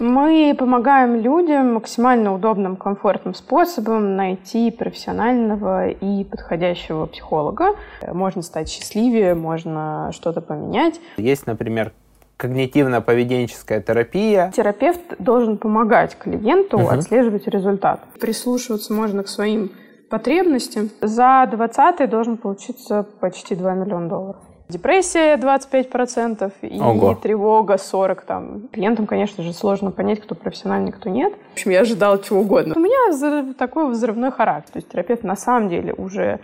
Мы помогаем людям максимально удобным, комфортным способом найти профессионального и подходящего психолога. Можно стать счастливее, можно что-то поменять. Есть, например, когнитивно-поведенческая терапия. Терапевт должен помогать клиенту угу. отслеживать результат. Прислушиваться можно к своим потребностям. За 20 должен получиться почти 2 миллиона долларов. Депрессия 25% и Ого. тревога 40%. Там. Клиентам, конечно же, сложно понять, кто профессиональный, кто нет. В общем, я ожидала чего угодно. У меня такой взрывной характер. То есть терапевт на самом деле уже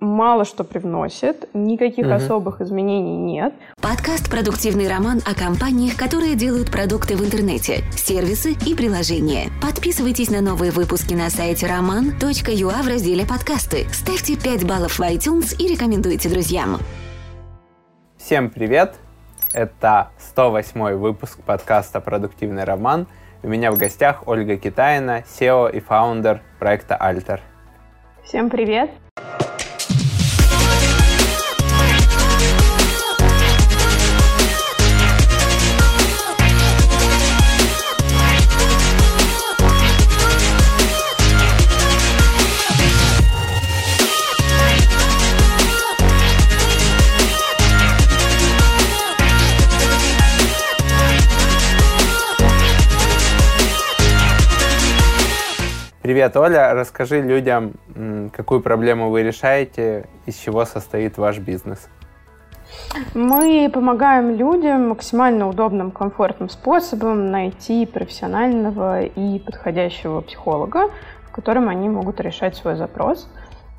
мало что привносит, никаких угу. особых изменений нет. Подкаст «Продуктивный роман» о компаниях, которые делают продукты в интернете, сервисы и приложения. Подписывайтесь на новые выпуски на сайте roman.ua в разделе «Подкасты». Ставьте 5 баллов в iTunes и рекомендуйте друзьям. Всем привет! Это 108 выпуск подкаста «Продуктивный роман». У меня в гостях Ольга Китаина, SEO и фаундер проекта Alter. Всем привет! Привет, Оля. Расскажи людям, какую проблему вы решаете, из чего состоит ваш бизнес. Мы помогаем людям максимально удобным, комфортным способом найти профессионального и подходящего психолога, в котором они могут решать свой запрос.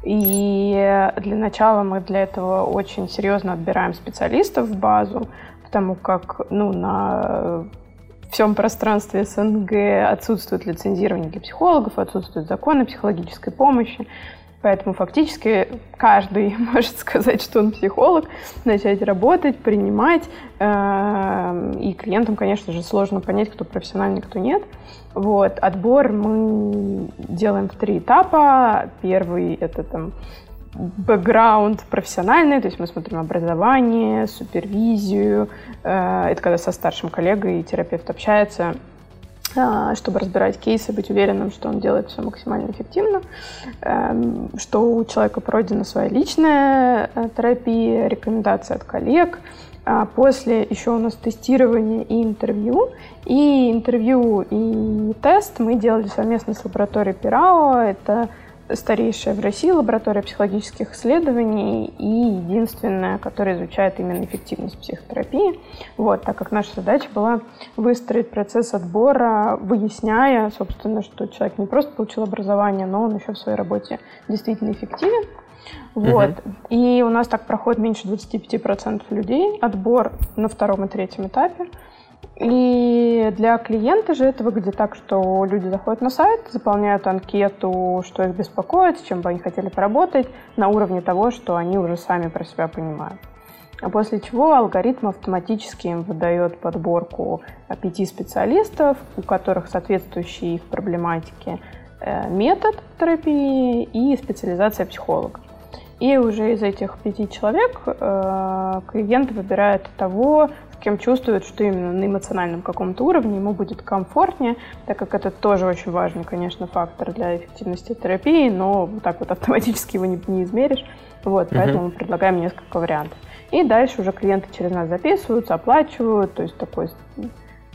И для начала мы для этого очень серьезно отбираем специалистов в базу, потому как ну, на всем пространстве СНГ отсутствует лицензирование для психологов, отсутствуют законы психологической помощи. Поэтому фактически каждый может сказать, что он психолог, начать работать, принимать. Эм, и клиентам, конечно же, сложно понять, кто профессиональный, кто нет. Вот. Отбор мы делаем в три этапа. Первый — это там бэкграунд профессиональный, то есть мы смотрим образование, супервизию. Э, это когда со старшим коллегой терапевт общается, э, чтобы разбирать кейсы, быть уверенным, что он делает все максимально эффективно, эм, что у человека пройдена своя личная э, терапия, рекомендации от коллег. А после еще у нас тестирование и интервью. И интервью и тест мы делали совместно с лабораторией Пирао. Это старейшая в России лаборатория психологических исследований и единственная, которая изучает именно эффективность психотерапии. Вот, так как наша задача была выстроить процесс отбора, выясняя, собственно, что человек не просто получил образование, но он еще в своей работе действительно эффективен. Вот. Uh-huh. И у нас так проходит меньше 25% людей. Отбор на втором и третьем этапе. И для клиента же это выглядит так, что люди заходят на сайт, заполняют анкету, что их беспокоит, с чем бы они хотели поработать, на уровне того, что они уже сами про себя понимают. А после чего алгоритм автоматически им выдает подборку пяти специалистов, у которых соответствующие их проблематике э, метод терапии и специализация психолога. И уже из этих пяти человек э, клиент выбирает того, кем чувствует, что именно на эмоциональном каком-то уровне ему будет комфортнее, так как это тоже очень важный, конечно, фактор для эффективности терапии, но вот так вот автоматически его не, не измеришь. Вот, uh-huh. поэтому мы предлагаем несколько вариантов. И дальше уже клиенты через нас записываются, оплачивают, то есть такой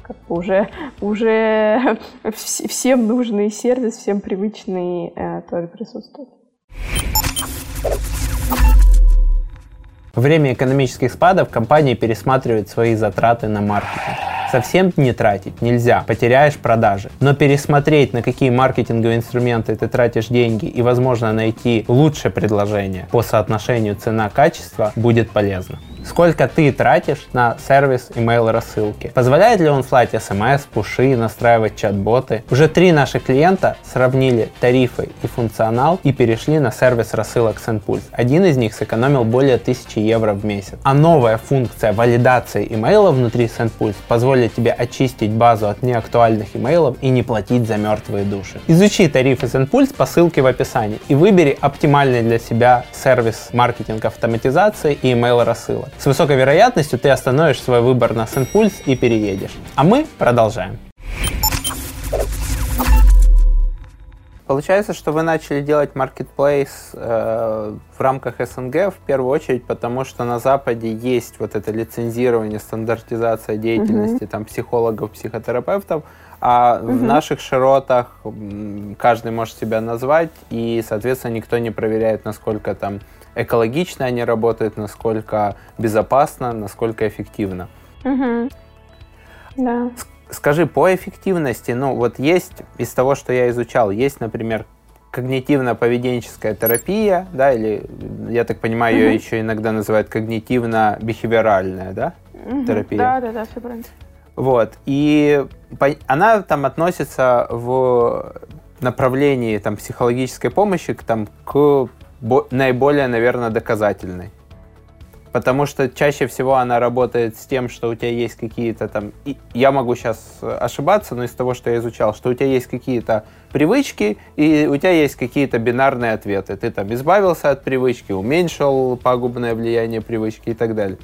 как бы уже, уже всем нужный сервис, всем привычный э, тоже присутствует. Во время экономических спадов компании пересматривают свои затраты на маркетинг. Совсем не тратить нельзя, потеряешь продажи. Но пересмотреть, на какие маркетинговые инструменты ты тратишь деньги и, возможно, найти лучшее предложение по соотношению цена-качество будет полезно. Сколько ты тратишь на сервис email рассылки? Позволяет ли он слать смс, пуши, настраивать чат-боты? Уже три наших клиента сравнили тарифы и функционал и перешли на сервис рассылок SendPulse. Один из них сэкономил более 1000 евро в месяц. А новая функция валидации имейла внутри SendPulse позволит тебе очистить базу от неактуальных имейлов и не платить за мертвые души. Изучи тарифы SendPulse по ссылке в описании и выбери оптимальный для себя сервис маркетинг автоматизации и email рассылок. С высокой вероятностью ты остановишь свой выбор на SendPulse и переедешь. А мы продолжаем. Получается, что вы начали делать marketplace э, в рамках СНГ в первую очередь, потому что на Западе есть вот это лицензирование, стандартизация деятельности mm-hmm. там психологов, психотерапевтов, а mm-hmm. в наших широтах каждый может себя назвать, и, соответственно, никто не проверяет, насколько там экологично они работают, насколько безопасно, насколько эффективно. Mm-hmm. Да. Скажи, по эффективности, ну вот есть из того, что я изучал, есть, например, когнитивно-поведенческая терапия, да, или, я так понимаю, угу. ее еще иногда называют когнитивно-бихевиоральная, да, угу. терапия? Да, да, да, все правильно. Вот, и она там относится в направлении там, психологической помощи к, там, к наиболее, наверное, доказательной. Потому что чаще всего она работает с тем, что у тебя есть какие-то там... Я могу сейчас ошибаться, но из того, что я изучал, что у тебя есть какие-то привычки, и у тебя есть какие-то бинарные ответы. Ты там избавился от привычки, уменьшил пагубное влияние привычки и так далее.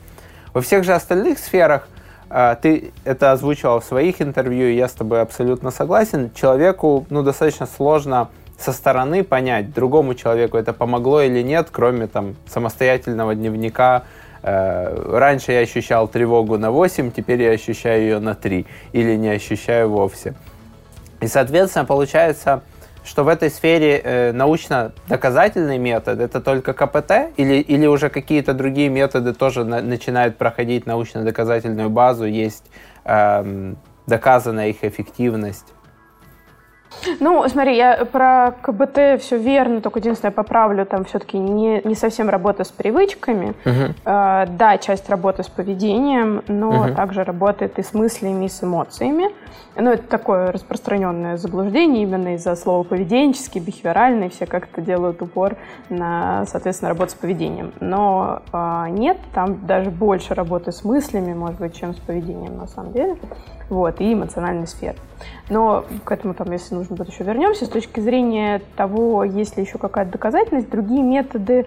Во всех же остальных сферах а, ты это озвучивал в своих интервью, и я с тобой абсолютно согласен. Человеку ну, достаточно сложно со стороны понять, другому человеку это помогло или нет, кроме там самостоятельного дневника. Э, раньше я ощущал тревогу на 8, теперь я ощущаю ее на 3 или не ощущаю вовсе. И, соответственно, получается, что в этой сфере э, научно-доказательный метод это только КПТ или, или уже какие-то другие методы тоже на, начинают проходить научно-доказательную базу, есть э, доказанная их эффективность? Ну, смотри, я про КБТ все верно, только единственное, я поправлю, там все-таки не, не совсем работа с привычками. Uh-huh. Э, да, часть работы с поведением, но uh-huh. также работает и с мыслями, и с эмоциями. Ну, это такое распространенное заблуждение именно из-за слова поведенческий, бихевиоральный, все как-то делают упор на, соответственно, работу с поведением. Но э, нет, там даже больше работы с мыслями, может быть, чем с поведением на самом деле вот, и эмоциональной сферы. Но к этому, там, если нужно будет, еще вернемся. С точки зрения того, есть ли еще какая-то доказательность, другие методы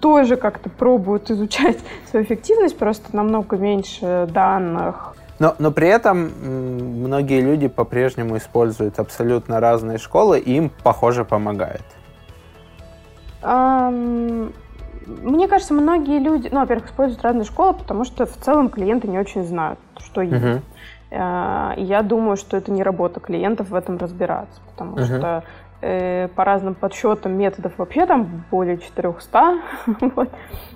тоже как-то пробуют изучать свою эффективность, просто намного меньше данных. Но, но при этом многие люди по-прежнему используют абсолютно разные школы, и им, похоже, помогает. Um, мне кажется, многие люди, ну, во-первых, используют разные школы, потому что в целом клиенты не очень знают, что есть. Uh-huh. Я думаю, что это не работа клиентов в этом разбираться, потому uh-huh. что э, по разным подсчетам методов вообще там более 400. вот.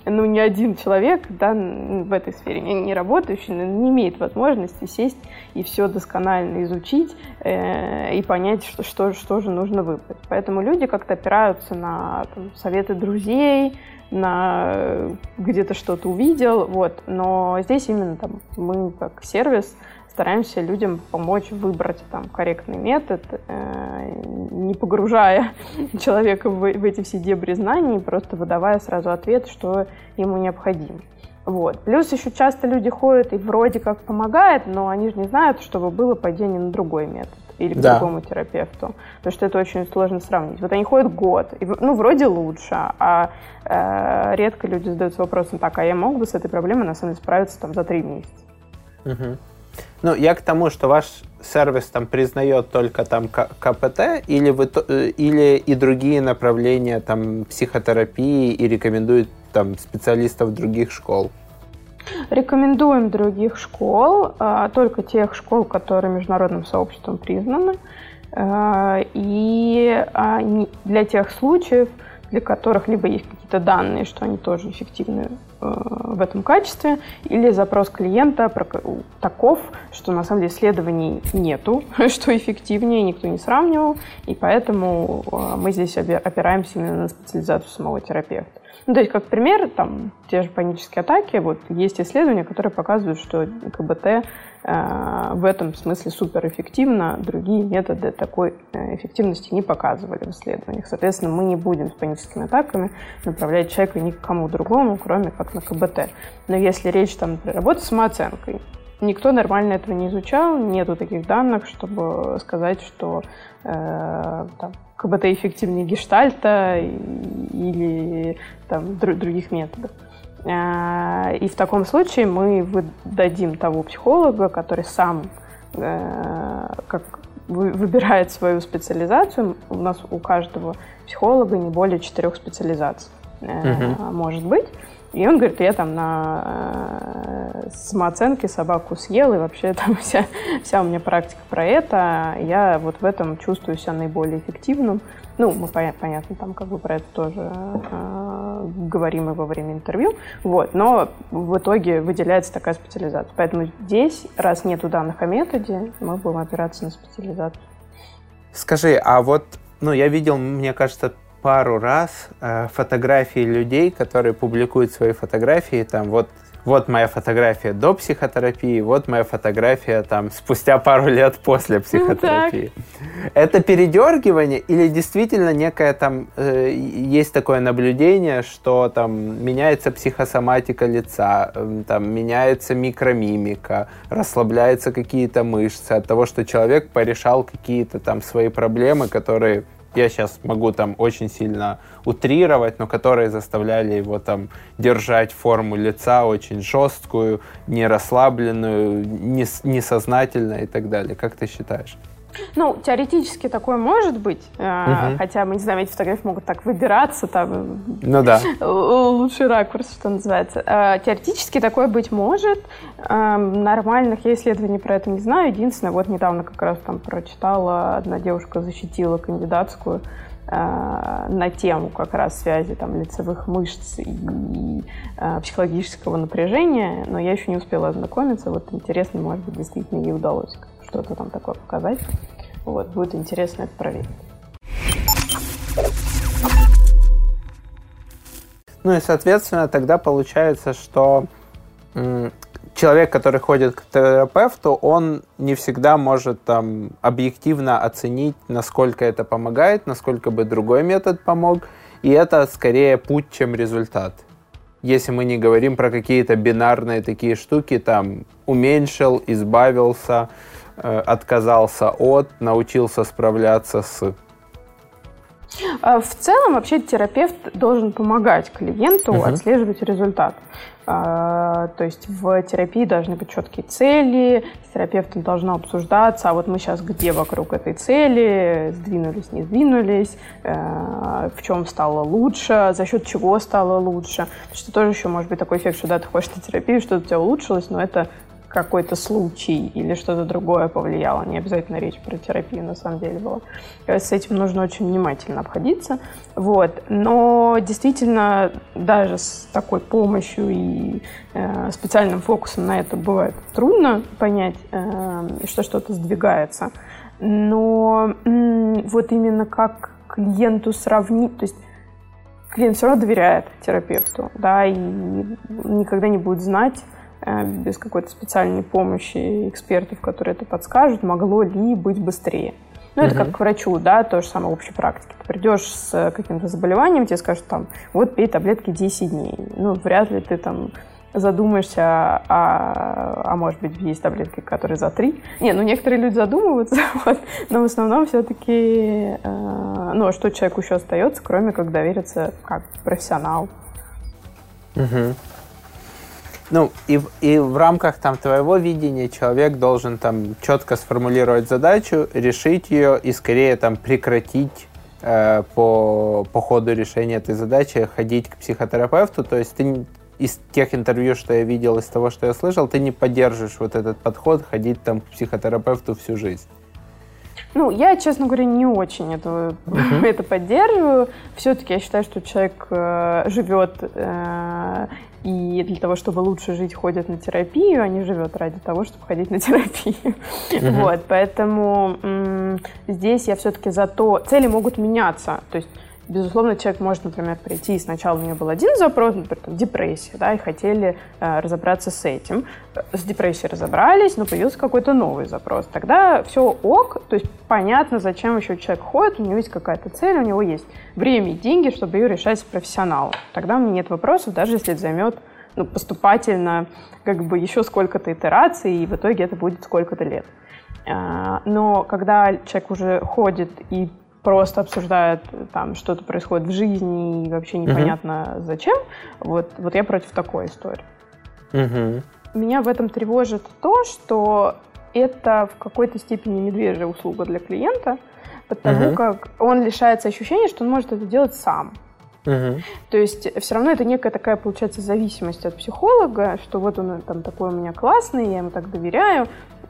Ну, ни один человек да, в этой сфере не, не работающий не имеет возможности сесть и все досконально изучить э, и понять, что, что, что же нужно выбрать. Поэтому люди как-то опираются на там, советы друзей, на э, где-то что-то увидел, вот. Но здесь именно там мы как сервис стараемся людям помочь выбрать там корректный метод, э, не погружая человека в, в эти все дебри знаний, просто выдавая сразу ответ, что ему необходимо. Вот. Плюс еще часто люди ходят и вроде как помогает, но они же не знают, чтобы было падение на другой метод или к да. другому терапевту. Потому что это очень сложно сравнить. Вот они ходят год, и, ну, вроде лучше, а э, редко люди задаются вопросом, так, а я мог бы с этой проблемой на самом деле справиться там за три месяца. Угу. Ну, я к тому, что ваш сервис там признает только там КПТ или, вы, э, или и другие направления там психотерапии и рекомендует там специалистов других школ? Рекомендуем других школ, а, только тех школ, которые международным сообществом признаны. А, и а, для тех случаев, для которых либо есть какие-то данные, что они тоже эффективны э, в этом качестве, или запрос клиента таков, что на самом деле исследований нету, что эффективнее, никто не сравнивал, и поэтому э, мы здесь опираемся именно на специализацию самого терапевта. Ну, то есть, как пример, там, те же панические атаки, вот, есть исследования, которые показывают, что КБТ э, в этом смысле суперэффективно, другие методы такой э, эффективности не показывали в исследованиях. Соответственно, мы не будем с паническими атаками направлять человека ни к кому другому, кроме как на КБТ. Но если речь, там, например, работа с самооценкой, никто нормально этого не изучал, нету таких данных, чтобы сказать, что э, там, КБТ эффективнее гештальта или там, других методов. А, и в таком случае мы выдадим того психолога, который сам э, как выбирает свою специализацию. У нас у каждого психолога не более четырех специализаций угу. может быть. И он говорит, я там на э, самооценке собаку съел, и вообще там вся, вся у меня практика про это. Я вот в этом чувствую себя наиболее эффективным. Ну, мы, понятно, там как бы про это тоже э, говорим и во время интервью. Вот, но в итоге выделяется такая специализация. Поэтому здесь, раз нету данных о методе, мы будем опираться на специализацию. Скажи, а вот, ну, я видел, мне кажется, пару раз э, фотографии людей, которые публикуют свои фотографии, там вот вот моя фотография до психотерапии, вот моя фотография там спустя пару лет после психотерапии. Так. Это передергивание или действительно некое там э, есть такое наблюдение, что там меняется психосоматика лица, э, там меняется микромимика, расслабляются какие-то мышцы от того, что человек порешал какие-то там свои проблемы, которые я сейчас могу там очень сильно утрировать, но которые заставляли его там держать форму лица очень жесткую, не расслабленную, не, несознательно и так далее. Как ты считаешь? Ну, теоретически такое может быть, угу. хотя, мы не знаем, эти фотографии могут так выбираться, там, ну да. лучший ракурс, что называется. А, теоретически такое быть может. Нормальных я исследований про это не знаю. Единственное, вот недавно как раз там прочитала, одна девушка защитила кандидатскую на тему как раз связи там, лицевых мышц и психологического напряжения, но я еще не успела ознакомиться. Вот интересно, может быть, действительно ей удалось что-то там такое показать. Вот, будет интересно это проверить. Ну и, соответственно, тогда получается, что человек, который ходит к терапевту, он не всегда может там объективно оценить, насколько это помогает, насколько бы другой метод помог. И это скорее путь, чем результат. Если мы не говорим про какие-то бинарные такие штуки, там уменьшил, избавился, отказался от, научился справляться с? А, в целом, вообще, терапевт должен помогать клиенту угу. отслеживать результат. А, то есть в терапии должны быть четкие цели, с терапевтом должно обсуждаться, а вот мы сейчас где вокруг этой цели, сдвинулись, не сдвинулись, э, в чем стало лучше, за счет чего стало лучше. Потому что тоже еще может быть такой эффект, что да, ты ходишь на терапию, что-то у тебя улучшилось, но это какой-то случай или что-то другое повлияло. Не обязательно речь про терапию на самом деле была. С этим нужно очень внимательно обходиться. Вот. Но действительно, даже с такой помощью и э, специальным фокусом на это бывает трудно понять, э, что что-то сдвигается. Но э, вот именно как клиенту сравнить, то есть клиент все равно доверяет терапевту, да, и никогда не будет знать, Э, без какой-то специальной помощи экспертов, которые это подскажут, могло ли быть быстрее. Ну, это угу. как к врачу, да, то же самое общей практике. Ты придешь с каким-то заболеванием, тебе скажут там, вот пей таблетки 10 дней. Ну, вряд ли ты там задумаешься, а, а может быть, есть таблетки, которые за три. Не, ну некоторые люди задумываются, вот, но в основном все-таки, э, ну а что человеку еще остается, кроме как довериться как профессионалу. Угу. Ну, и, и в рамках там твоего видения человек должен там четко сформулировать задачу, решить ее и скорее там прекратить э, по, по ходу решения этой задачи ходить к психотерапевту. То есть ты из тех интервью, что я видел, из того, что я слышал, ты не поддерживаешь вот этот подход ходить там к психотерапевту всю жизнь. Ну, я, честно говоря, не очень это, uh-huh. это поддерживаю. Все-таки я считаю, что человек э, живет э, и для того, чтобы лучше жить, ходит на терапию, а не живет ради того, чтобы ходить на терапию. Uh-huh. Вот, поэтому м- здесь я все-таки за то... Цели могут меняться. То есть Безусловно, человек может, например, прийти, и сначала у него был один запрос, например, там, депрессия, да, и хотели э, разобраться с этим. С депрессией разобрались, но появился какой-то новый запрос. Тогда все ок, то есть понятно, зачем еще человек ходит, у него есть какая-то цель, у него есть время и деньги, чтобы ее решать с профессионалом. Тогда у меня нет вопросов, даже если это займет ну, поступательно как бы еще сколько-то итераций, и в итоге это будет сколько-то лет. Э, но когда человек уже ходит и просто обсуждают, там что-то происходит в жизни и вообще непонятно uh-huh. зачем. Вот, вот я против такой истории. Uh-huh. Меня в этом тревожит то, что это в какой-то степени медвежья услуга для клиента, потому угу. как он лишается ощущения, что он может это делать сам. Угу. То есть все равно это некая такая, получается, зависимость от психолога, что вот он там такой у меня классный, я ему так доверяю,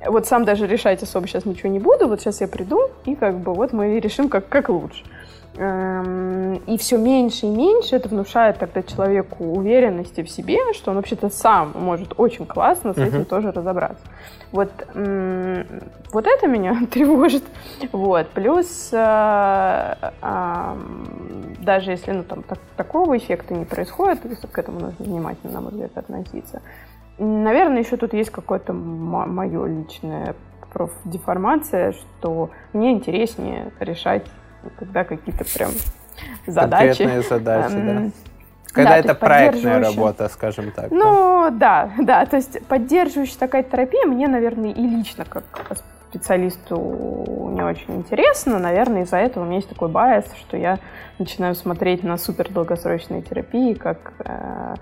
вот сам даже решать особо сейчас ничего не буду, вот сейчас я приду, и как бы вот мы решим, как, как лучше. Эм, и все меньше и меньше это внушает тогда человеку уверенности в себе, что он вообще-то сам может очень классно с этим uh-huh. тоже разобраться. Вот, вот это меня тревожит. Вот. Плюс э, даже если ну, там, так, такого эффекта не происходит, к этому нужно внимательно, на мой взгляд, относиться. Наверное, еще тут есть какое-то мое личное профдеформация, что мне интереснее решать когда какие-то прям задачи. Конкретные задачи, эм, да. Когда да, это проектная работа, скажем так. Ну, да? да, да. То есть поддерживающая такая терапия мне, наверное, и лично, как специалисту, не очень интересно. Наверное, из-за этого у меня есть такой байс, что я начинаю смотреть на супер долгосрочные терапии, как э,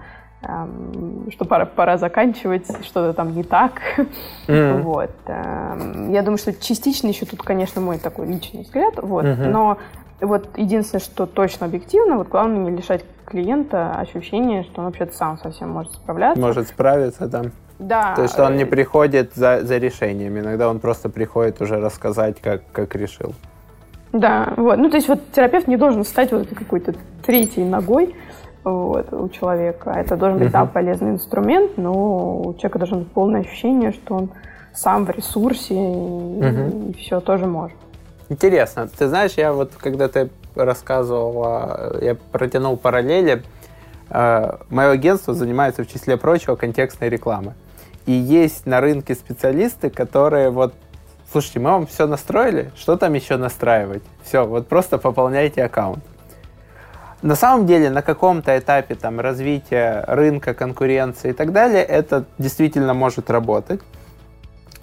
что пора, пора заканчивать, что-то там не так. Mm-hmm. Вот. Я думаю, что частично еще тут, конечно, мой такой личный взгляд. Вот. Mm-hmm. Но вот единственное, что точно объективно, вот главное не лишать клиента ощущения, что он вообще-то сам совсем может справляться. Может справиться, да. Да. То есть что он не приходит за, за решением, иногда он просто приходит уже рассказать, как, как решил. Да, вот. Ну, то есть вот терапевт не должен стать вот какой-то третьей ногой, вот, у человека. Это должен быть, да, полезный инструмент, но у человека должно быть полное ощущение, что он сам в ресурсе и, и все тоже может. Интересно. Ты знаешь, я вот когда ты рассказывала, я протянул параллели, э, мое агентство занимается в числе прочего контекстной рекламой. И есть на рынке специалисты, которые вот слушайте, мы вам все настроили, что там еще настраивать? Все, вот просто пополняйте аккаунт. На самом деле, на каком-то этапе там, развития рынка, конкуренции и так далее, это действительно может работать.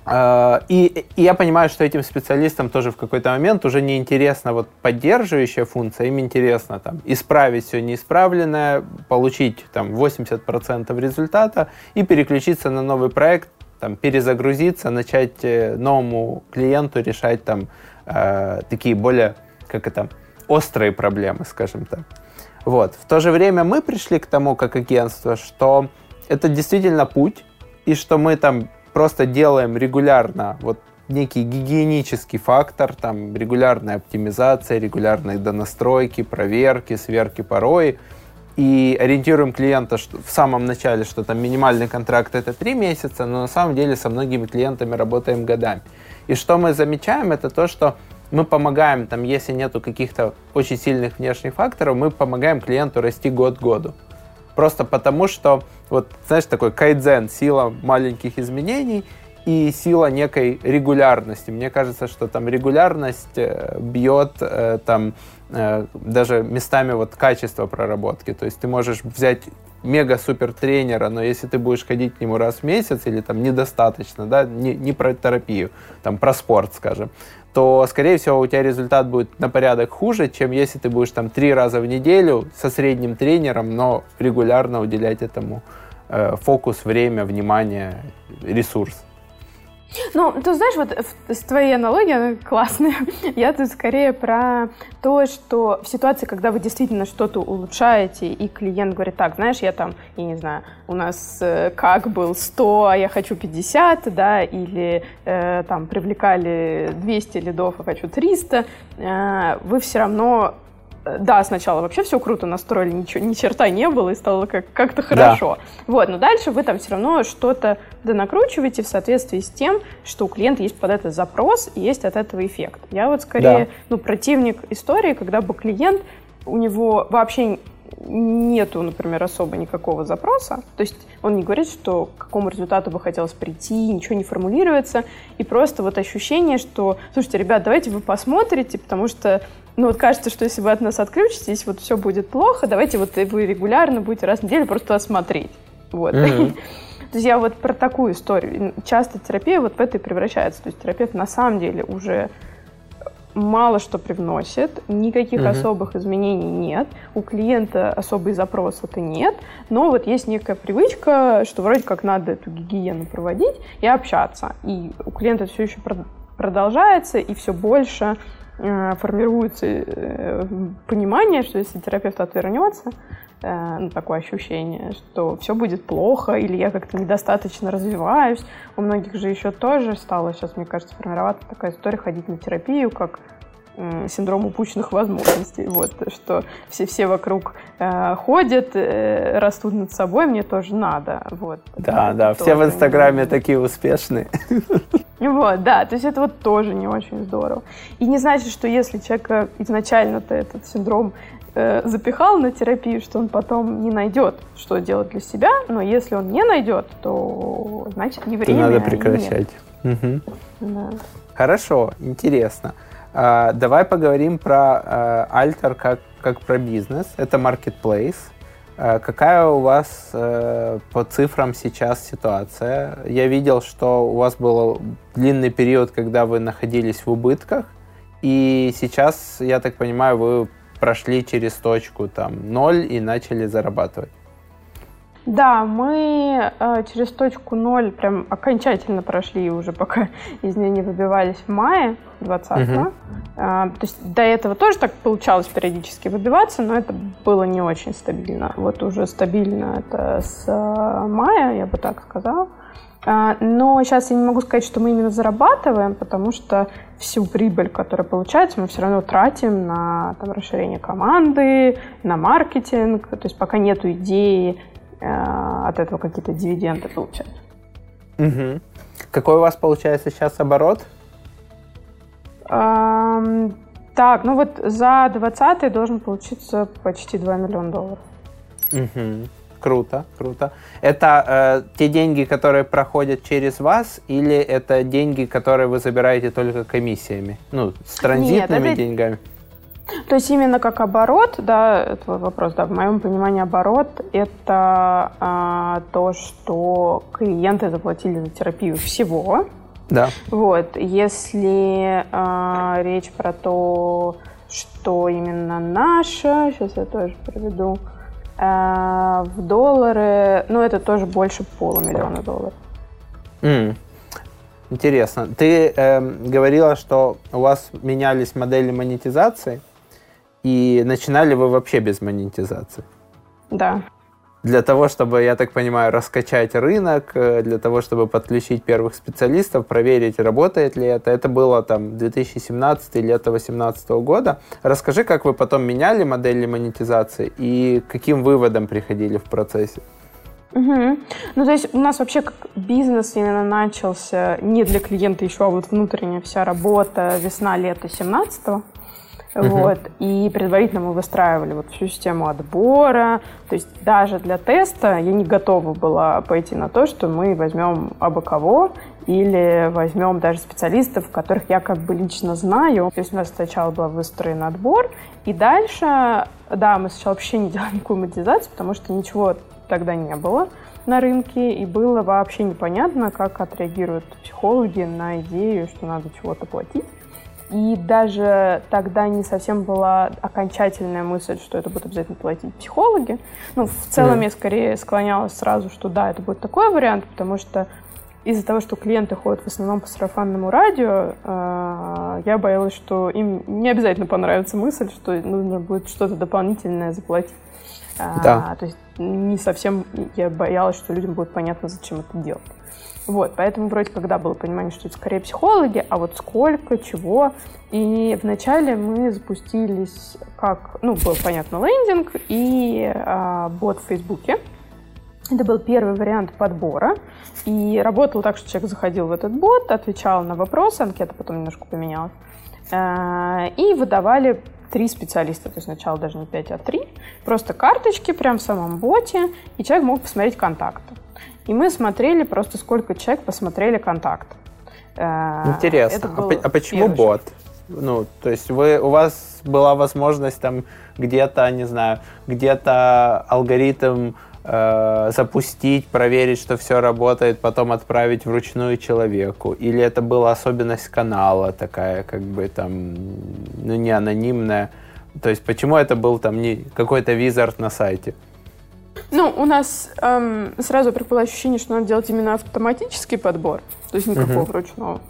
А, и, и я понимаю, что этим специалистам тоже в какой-то момент уже не интересна вот поддерживающая функция, им интересно там исправить все неисправленное, получить там 80% результата и переключиться на новый проект, там перезагрузиться, начать э, новому клиенту решать там э, такие более, как это, острые проблемы, скажем так. Вот. В то же время мы пришли к тому, как агентство, что это действительно путь, и что мы там просто делаем регулярно вот некий гигиенический фактор, там регулярная оптимизация, регулярные донастройки, проверки, сверки порой, и ориентируем клиента что, в самом начале, что там минимальный контракт это три месяца, но на самом деле со многими клиентами работаем годами. И что мы замечаем, это то, что мы помогаем, там, если нету каких-то очень сильных внешних факторов, мы помогаем клиенту расти год к году. Просто потому, что, вот, знаешь, такой кайдзен, сила маленьких изменений и сила некой регулярности. Мне кажется, что там регулярность э, бьет э, там э, даже местами вот качество проработки. То есть ты можешь взять мега-супер тренера, но если ты будешь ходить к нему раз в месяц или там недостаточно, да, не, не про терапию, там про спорт, скажем, то, скорее всего, у тебя результат будет на порядок хуже, чем если ты будешь там три раза в неделю со средним тренером, но регулярно уделять этому э, фокус, время, внимание, ресурс. Ну, ты знаешь, вот с твоей аналогией, она классная. Я тут скорее про то, что в ситуации, когда вы действительно что-то улучшаете, и клиент говорит, так, знаешь, я там, я не знаю, у нас э, как был 100, а я хочу 50, да, или э, там привлекали 200 лидов, а хочу 300, э, вы все равно да, сначала вообще все круто настроили, ничего, ни черта не было, и стало как- как-то хорошо. Да. Вот, но дальше вы там все равно что-то донакручиваете в соответствии с тем, что у клиента есть под это запрос, и есть от этого эффект. Я вот скорее, да. ну, противник истории, когда бы клиент, у него вообще нету, например, особо никакого запроса. То есть он не говорит, что к какому результату бы хотелось прийти, ничего не формулируется. И просто вот ощущение, что, слушайте, ребят, давайте вы посмотрите, потому что ну вот кажется, что если вы от нас отключитесь, вот все будет плохо, давайте вот вы регулярно будете раз в неделю просто осмотреть. Вот. Mm-hmm. То есть я вот про такую историю. Часто терапия вот в это и превращается. То есть терапевт на самом деле уже мало что привносит, никаких угу. особых изменений нет, у клиента особый запрос это нет, но вот есть некая привычка, что вроде как надо эту гигиену проводить и общаться. И у клиента все еще продолжается, и все больше формируется э, понимание, что если терапевт отвернется, э, ну, такое ощущение, что все будет плохо, или я как-то недостаточно развиваюсь. У многих же еще тоже стало сейчас, мне кажется, формироваться такая история ходить на терапию, как синдром упущенных возможностей. Вот, что все-все вокруг э, ходят, э, растут над собой, мне тоже надо. Вот, да, да, все в Инстаграме не... такие успешные. Вот, да, то есть это вот тоже не очень здорово. И не значит, что если человек изначально-то этот синдром э, запихал на терапию, что он потом не найдет, что делать для себя, но если он не найдет, то значит не время. То надо прекращать. Угу. Да. Хорошо, интересно. А, давай поговорим про а, Alter как, как про бизнес. Это marketplace. А, какая у вас по цифрам сейчас ситуация? Я видел, что у вас был длинный период, когда вы находились в убытках, и сейчас, я так понимаю, вы прошли через точку там ноль и начали зарабатывать. Да, мы э, через точку ноль прям окончательно прошли уже, пока из нее не выбивались в мае 20-го. Угу. Э, то есть до этого тоже так получалось периодически выбиваться, но это было не очень стабильно. Вот уже стабильно это с э, мая, я бы так сказала. Э, но сейчас я не могу сказать, что мы именно зарабатываем, потому что всю прибыль, которая получается, мы все равно тратим на там, расширение команды, на маркетинг. То есть пока нет идеи от этого какие-то дивиденды получать. Угу. Какой у вас получается сейчас оборот? Эм, так, ну вот за 20 должен получиться почти 2 миллиона долларов. Угу. Круто, круто. Это э, те деньги, которые проходят через вас, или это деньги, которые вы забираете только комиссиями? Ну, с транзитными Нет, это... деньгами? То есть именно как оборот, да, твой вопрос, да, в моем понимании оборот это а, то, что клиенты заплатили за терапию всего. Да. Вот, если а, речь про то, что именно наше, сейчас я тоже приведу, а, в доллары, ну это тоже больше полумиллиона долларов. Mm. Интересно. Ты э, говорила, что у вас менялись модели монетизации. И начинали вы вообще без монетизации? Да. Для того, чтобы, я так понимаю, раскачать рынок, э, для того, чтобы подключить первых специалистов, проверить, работает ли это. Это было там 2017 лето 2018 года. Расскажи, как вы потом меняли модели монетизации и каким выводом приходили в процессе? Угу. Ну, то есть у нас вообще как бизнес именно начался не для клиента еще, а вот внутренняя вся работа весна-лето 17 Вот. И предварительно мы выстраивали вот всю систему отбора. То есть даже для теста я не готова была пойти на то, что мы возьмем абы кого или возьмем даже специалистов, которых я как бы лично знаю. То есть у нас сначала был выстроен отбор, и дальше, да, мы сначала вообще не делали никакую монетизацию, потому что ничего тогда не было на рынке, и было вообще непонятно, как отреагируют психологи на идею, что надо чего-то платить. И даже тогда не совсем была окончательная мысль, что это будут обязательно платить психологи. Ну, в целом mm. я скорее склонялась сразу, что да, это будет такой вариант, потому что из-за того, что клиенты ходят в основном по сарафанному радио, э, я боялась, что им не обязательно понравится мысль, что нужно будет что-то дополнительное заплатить. Да. А, то есть не совсем я боялась, что людям будет понятно, зачем это делать. Вот, поэтому вроде когда было понимание, что это скорее психологи, а вот сколько, чего. И вначале мы запустились как, ну, был, понятно, лендинг и а, бот в Фейсбуке. Это был первый вариант подбора. И работал так, что человек заходил в этот бот, отвечал на вопросы, анкета потом немножко поменялась. А, и выдавали три специалиста, то есть сначала даже не пять, а три. Просто карточки прям в самом боте, и человек мог посмотреть контакты. И мы смотрели просто, сколько человек посмотрели контакт. Э, Интересно. А, а почему бот? Ну, то есть вы, у вас была возможность там где-то, не знаю, где-то алгоритм э, запустить, проверить, что все работает, потом отправить вручную человеку? Или это была особенность канала такая, как бы там, ну не анонимная? То есть почему это был там не какой-то визард на сайте? Ну, у нас эм, сразу было ощущение, что надо делать именно автоматический подбор, то есть никакого uh-huh. ручного.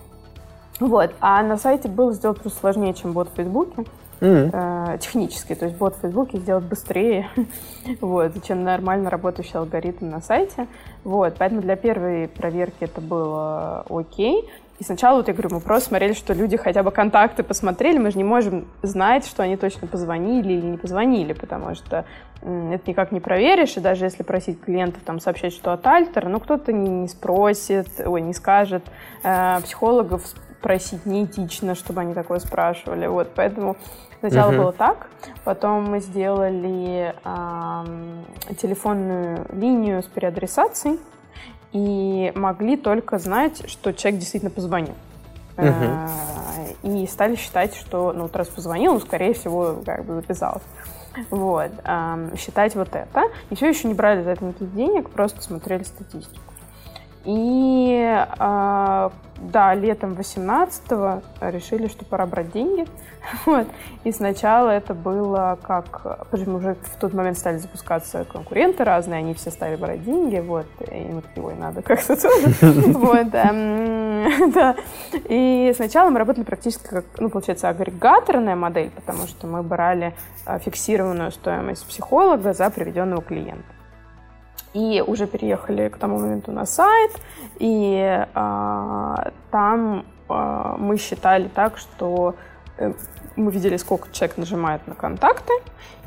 Вот. А на сайте было сделать просто сложнее, чем бот в Фейсбуке. Mm-hmm. Э, технически, то есть бот в Фейсбуке сделать быстрее, вот, чем нормально работающий алгоритм на сайте. Вот, поэтому для первой проверки это было окей. И сначала, вот я говорю, мы просто смотрели, что люди хотя бы контакты посмотрели, мы же не можем знать, что они точно позвонили или не позвонили, потому что это никак не проверишь, и даже если просить клиентов там сообщать, что от Альтера, ну кто-то не, не спросит, ой, не скажет, э, психологов просить неэтично, чтобы они такое спрашивали, вот, поэтому сначала uh-huh. было так, потом мы сделали э, телефонную линию с переадресацией, и могли только знать, что человек действительно позвонил. Uh-huh. И стали считать, что, ну, вот раз позвонил, ну, скорее всего, как бы записался. Вот. Считать вот это. И все еще не брали за это никаких денег, просто смотрели статистику. И а, да, летом 18-го решили, что пора брать деньги. Вот. И сначала это было как... Потому уже в тот момент стали запускаться конкуренты разные, они все стали брать деньги, вот. И мы такие, ой, надо как-то тоже. Вот. Да. И сначала мы работали практически как, ну, получается, агрегаторная модель, потому что мы брали а, фиксированную стоимость психолога за приведенного клиента. И уже переехали к тому моменту на сайт, и а, там а, мы считали так, что э, мы видели, сколько человек нажимает на контакты,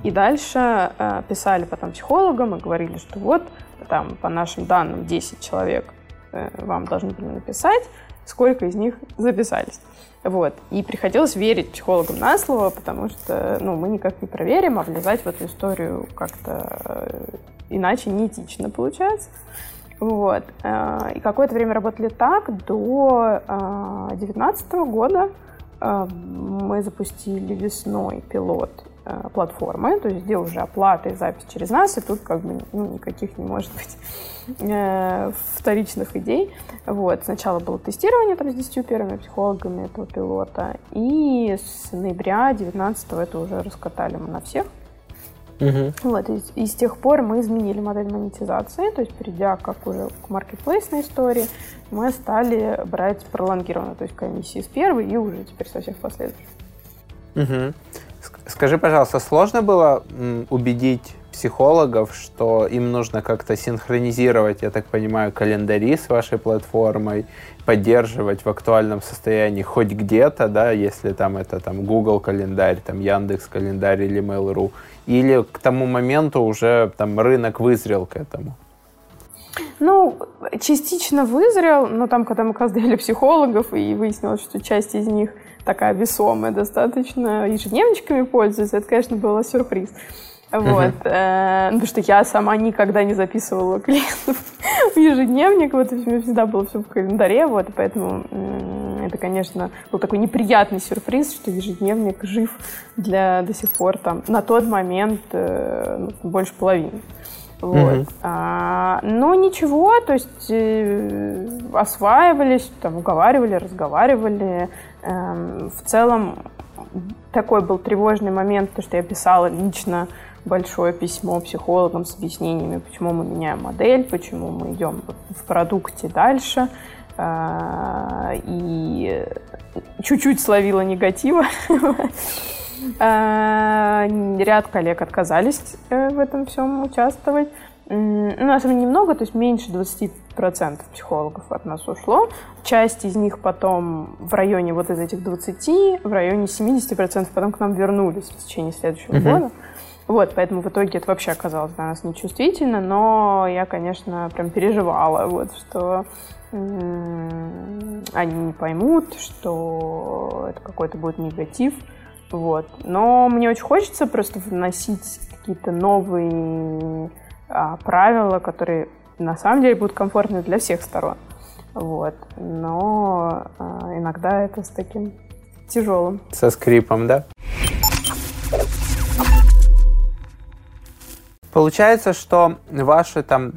и дальше э, писали потом психологам и говорили, что вот там по нашим данным 10 человек э, вам должны были написать, сколько из них записались. Вот. И приходилось верить психологам на слово, потому что ну, мы никак не проверим, а влезать в эту историю как-то иначе неэтично получается. Вот. Э, и какое-то время работали так до 2019 э, года. Э, мы запустили весной пилот платформы, то есть где уже оплата и запись через нас, и тут как бы ну, никаких не может быть вторичных идей. Вот. Сначала было тестирование там, с 10 первыми психологами этого пилота, и с ноября 2019 это уже раскатали мы на всех. Угу. Вот, и, и с тех пор мы изменили модель монетизации, то есть перейдя как уже к маркетплейсной истории, мы стали брать пролонгированно, то есть комиссии с первой и уже теперь со всех последующих. Угу. Скажи, пожалуйста, сложно было убедить психологов, что им нужно как-то синхронизировать, я так понимаю, календари с вашей платформой, поддерживать в актуальном состоянии хоть где-то, да, если там это там Google календарь, там Яндекс календарь или Mail.ru, или к тому моменту уже там рынок вызрел к этому? Ну, частично вызрел, но там, когда мы как психологов, и выяснилось, что часть из них такая весомая достаточно, ежедневничками пользуется, это, конечно, был сюрприз. Вот. Uh-huh. потому что я сама никогда не записывала клиентов в ежедневник. Вот, у меня всегда было все в календаре. Вот, поэтому это, конечно, был такой неприятный сюрприз, что ежедневник жив для до сих пор там на тот момент э, ну, больше половины. Вот. Mm-hmm. А, но ничего, то есть э, осваивались, там, уговаривали, разговаривали. Эм, в целом такой был тревожный момент, то, что я писала лично большое письмо психологам с объяснениями, почему мы меняем модель, почему мы идем в продукте дальше. А, и чуть-чуть словила негатива. А, ряд коллег отказались э, в этом всем участвовать. Ну, на самом деле немного, то есть меньше 20% психологов от нас ушло. Часть из них потом в районе вот из этих 20, в районе 70% потом к нам вернулись в течение следующего uh-huh. года. Вот, поэтому в итоге это вообще оказалось для нас нечувствительно, но я, конечно, прям переживала, вот, что они не поймут, что это какой-то будет негатив, вот. Но мне очень хочется просто вносить какие-то новые правила, которые на самом деле будут комфортны для всех сторон. Вот. Но а, иногда это с таким тяжелым. Со скрипом, да? Получается, что ваши там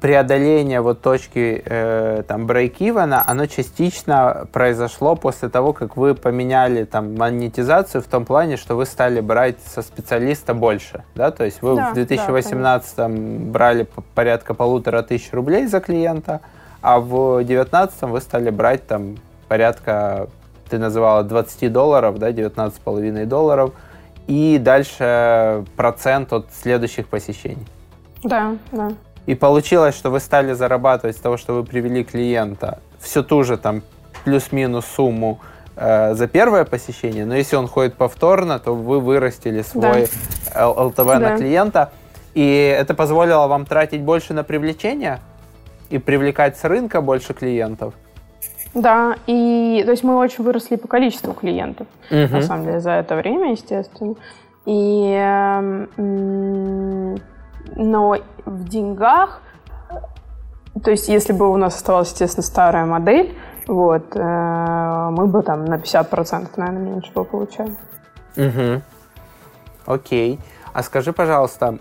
преодоление вот точки э, там брейк-ивена, оно частично произошло после того, как вы поменяли там монетизацию в том плане, что вы стали брать со специалиста больше, да, то есть вы да, в 2018 да, брали порядка полутора тысяч рублей за клиента, а в 2019 вы стали брать там порядка, ты называла 20 долларов, да, 19,5 долларов, и дальше процент от следующих посещений. Да, да. И получилось, что вы стали зарабатывать с того, что вы привели клиента, всю ту же там плюс-минус сумму э, за первое посещение, но если он ходит повторно, то вы вырастили свой да. ЛТВ да. на клиента, и это позволило вам тратить больше на привлечение и привлекать с рынка больше клиентов. Да, и то есть мы очень выросли по количеству клиентов, угу. на самом деле, за это время, естественно. И э, но в деньгах, то есть если бы у нас оставалась, естественно, старая модель, вот, э, мы бы там на 50%, наверное, меньше бы получали. Угу. Окей. А скажи, пожалуйста,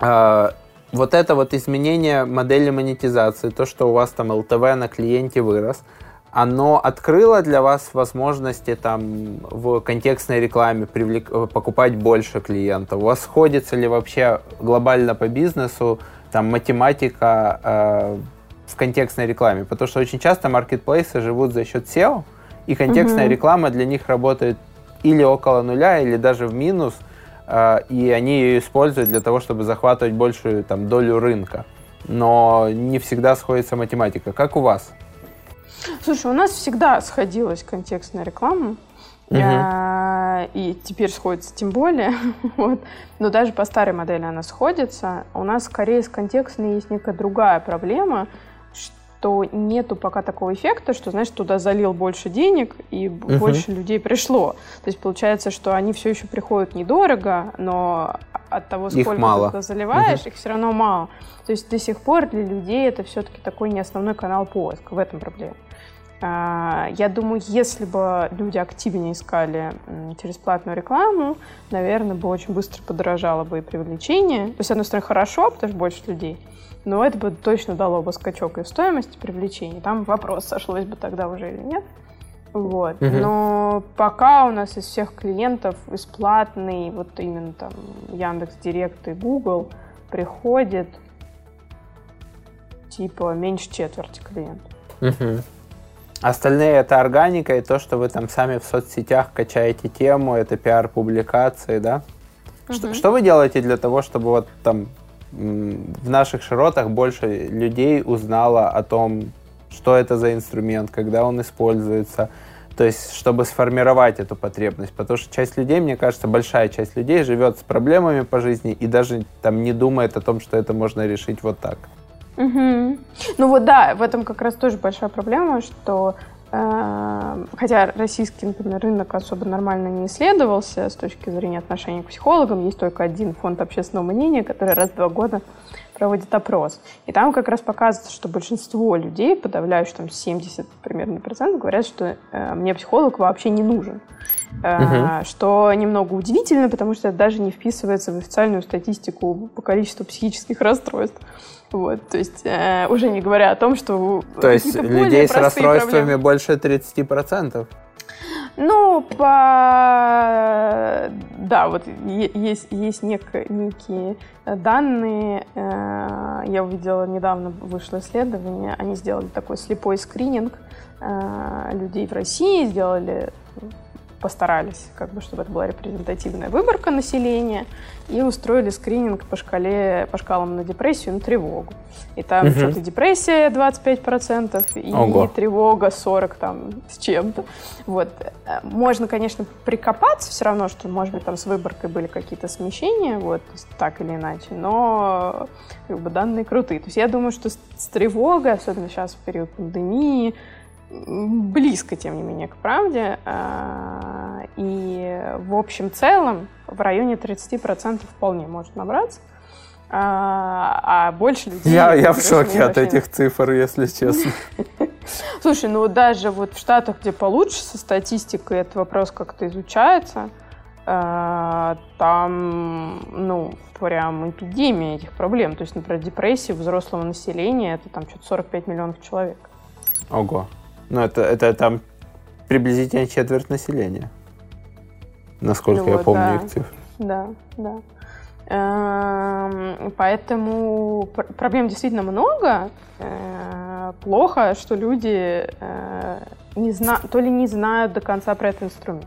э, вот это вот изменение модели монетизации, то, что у вас там ЛТВ на клиенте вырос, оно открыло для вас возможности там в контекстной рекламе привлек, покупать больше клиентов? У вас сходится ли вообще глобально по бизнесу там математика э, в контекстной рекламе? Потому что очень часто маркетплейсы живут за счет SEO, и контекстная угу. реклама для них работает или около нуля, или даже в минус, э, и они ее используют для того, чтобы захватывать большую там долю рынка. Но не всегда сходится математика. Как у вас? Слушай, у нас всегда сходилась контекстная реклама. Угу. и теперь сходится тем более. вот. Но даже по старой модели она сходится. У нас скорее с контекстной есть некая другая проблема, что нету пока такого эффекта, что, знаешь, туда залил больше денег и угу. больше людей пришло. То есть получается, что они все еще приходят недорого, но от того, сколько их мало. ты туда заливаешь, угу. их все равно мало. То есть до сих пор для людей это все-таки такой не основной канал поиска. В этом проблема. А, я думаю, если бы люди активнее искали через платную рекламу, наверное, бы очень быстро подорожало бы и привлечение. То есть, с одной стороны, хорошо, потому что больше людей, но это бы точно дало бы скачок и в стоимости привлечения. Там вопрос, сошлось бы тогда уже или нет. Вот. Угу. Но пока у нас из всех клиентов бесплатный, вот именно там Яндекс Директ и Google приходит типа меньше четверти клиентов. Угу. Остальные это органика и то, что вы там сами в соцсетях качаете тему, это пиар-публикации, да? Угу. Что, что вы делаете для того, чтобы вот там в наших широтах больше людей узнало о том, что это за инструмент, когда он используется, то есть чтобы сформировать эту потребность, потому что часть людей, мне кажется, большая часть людей живет с проблемами по жизни и даже там не думает о том, что это можно решить вот так. Угу. Ну вот да, в этом как раз тоже большая проблема, что э, хотя российский, например, рынок особо нормально не исследовался с точки зрения отношений к психологам, есть только один фонд общественного мнения, который раз в два года проводит опрос. И там как раз показывается, что большинство людей, подавляющее там 70 примерно процентов, говорят, что э, мне психолог вообще не нужен. Э, угу. Что немного удивительно, потому что это даже не вписывается в официальную статистику по количеству психических расстройств. Вот, то есть э, уже не говоря о том, что... То есть людей с расстройствами проблемы. больше 30%? Ну, по... Да, вот есть, есть нек... некие данные. Э, я увидела, недавно вышло исследование. Они сделали такой слепой скрининг э, людей в России, сделали постарались, как бы, чтобы это была репрезентативная выборка населения, и устроили скрининг по шкале, по шкалам на депрессию и на тревогу. И там угу. что-то депрессия 25%, и Ого. тревога 40 там с чем-то. Вот. Можно, конечно, прикопаться все равно, что, может быть, там с выборкой были какие-то смещения, вот, так или иначе, но как бы, данные крутые. То есть я думаю, что с, с тревогой, особенно сейчас в период пандемии, близко, тем не менее, к правде. А, и в общем целом в районе 30% вполне может набраться. А, а больше людей... Я, я в шоке от этих цифр, если честно. Слушай, ну даже вот в Штатах, где получше со статистикой этот вопрос как-то изучается, э, там, ну, прям эпидемия этих проблем. То есть, например, депрессия взрослого населения это там что-то 45 миллионов человек. Ого. Ну, это, это там приблизительно четверть населения. Насколько ну, я вот, помню да. их цифры. Да, да. Эм, поэтому проблем действительно много. Э, плохо, что люди э, не зна... то ли не знают до конца про этот инструмент,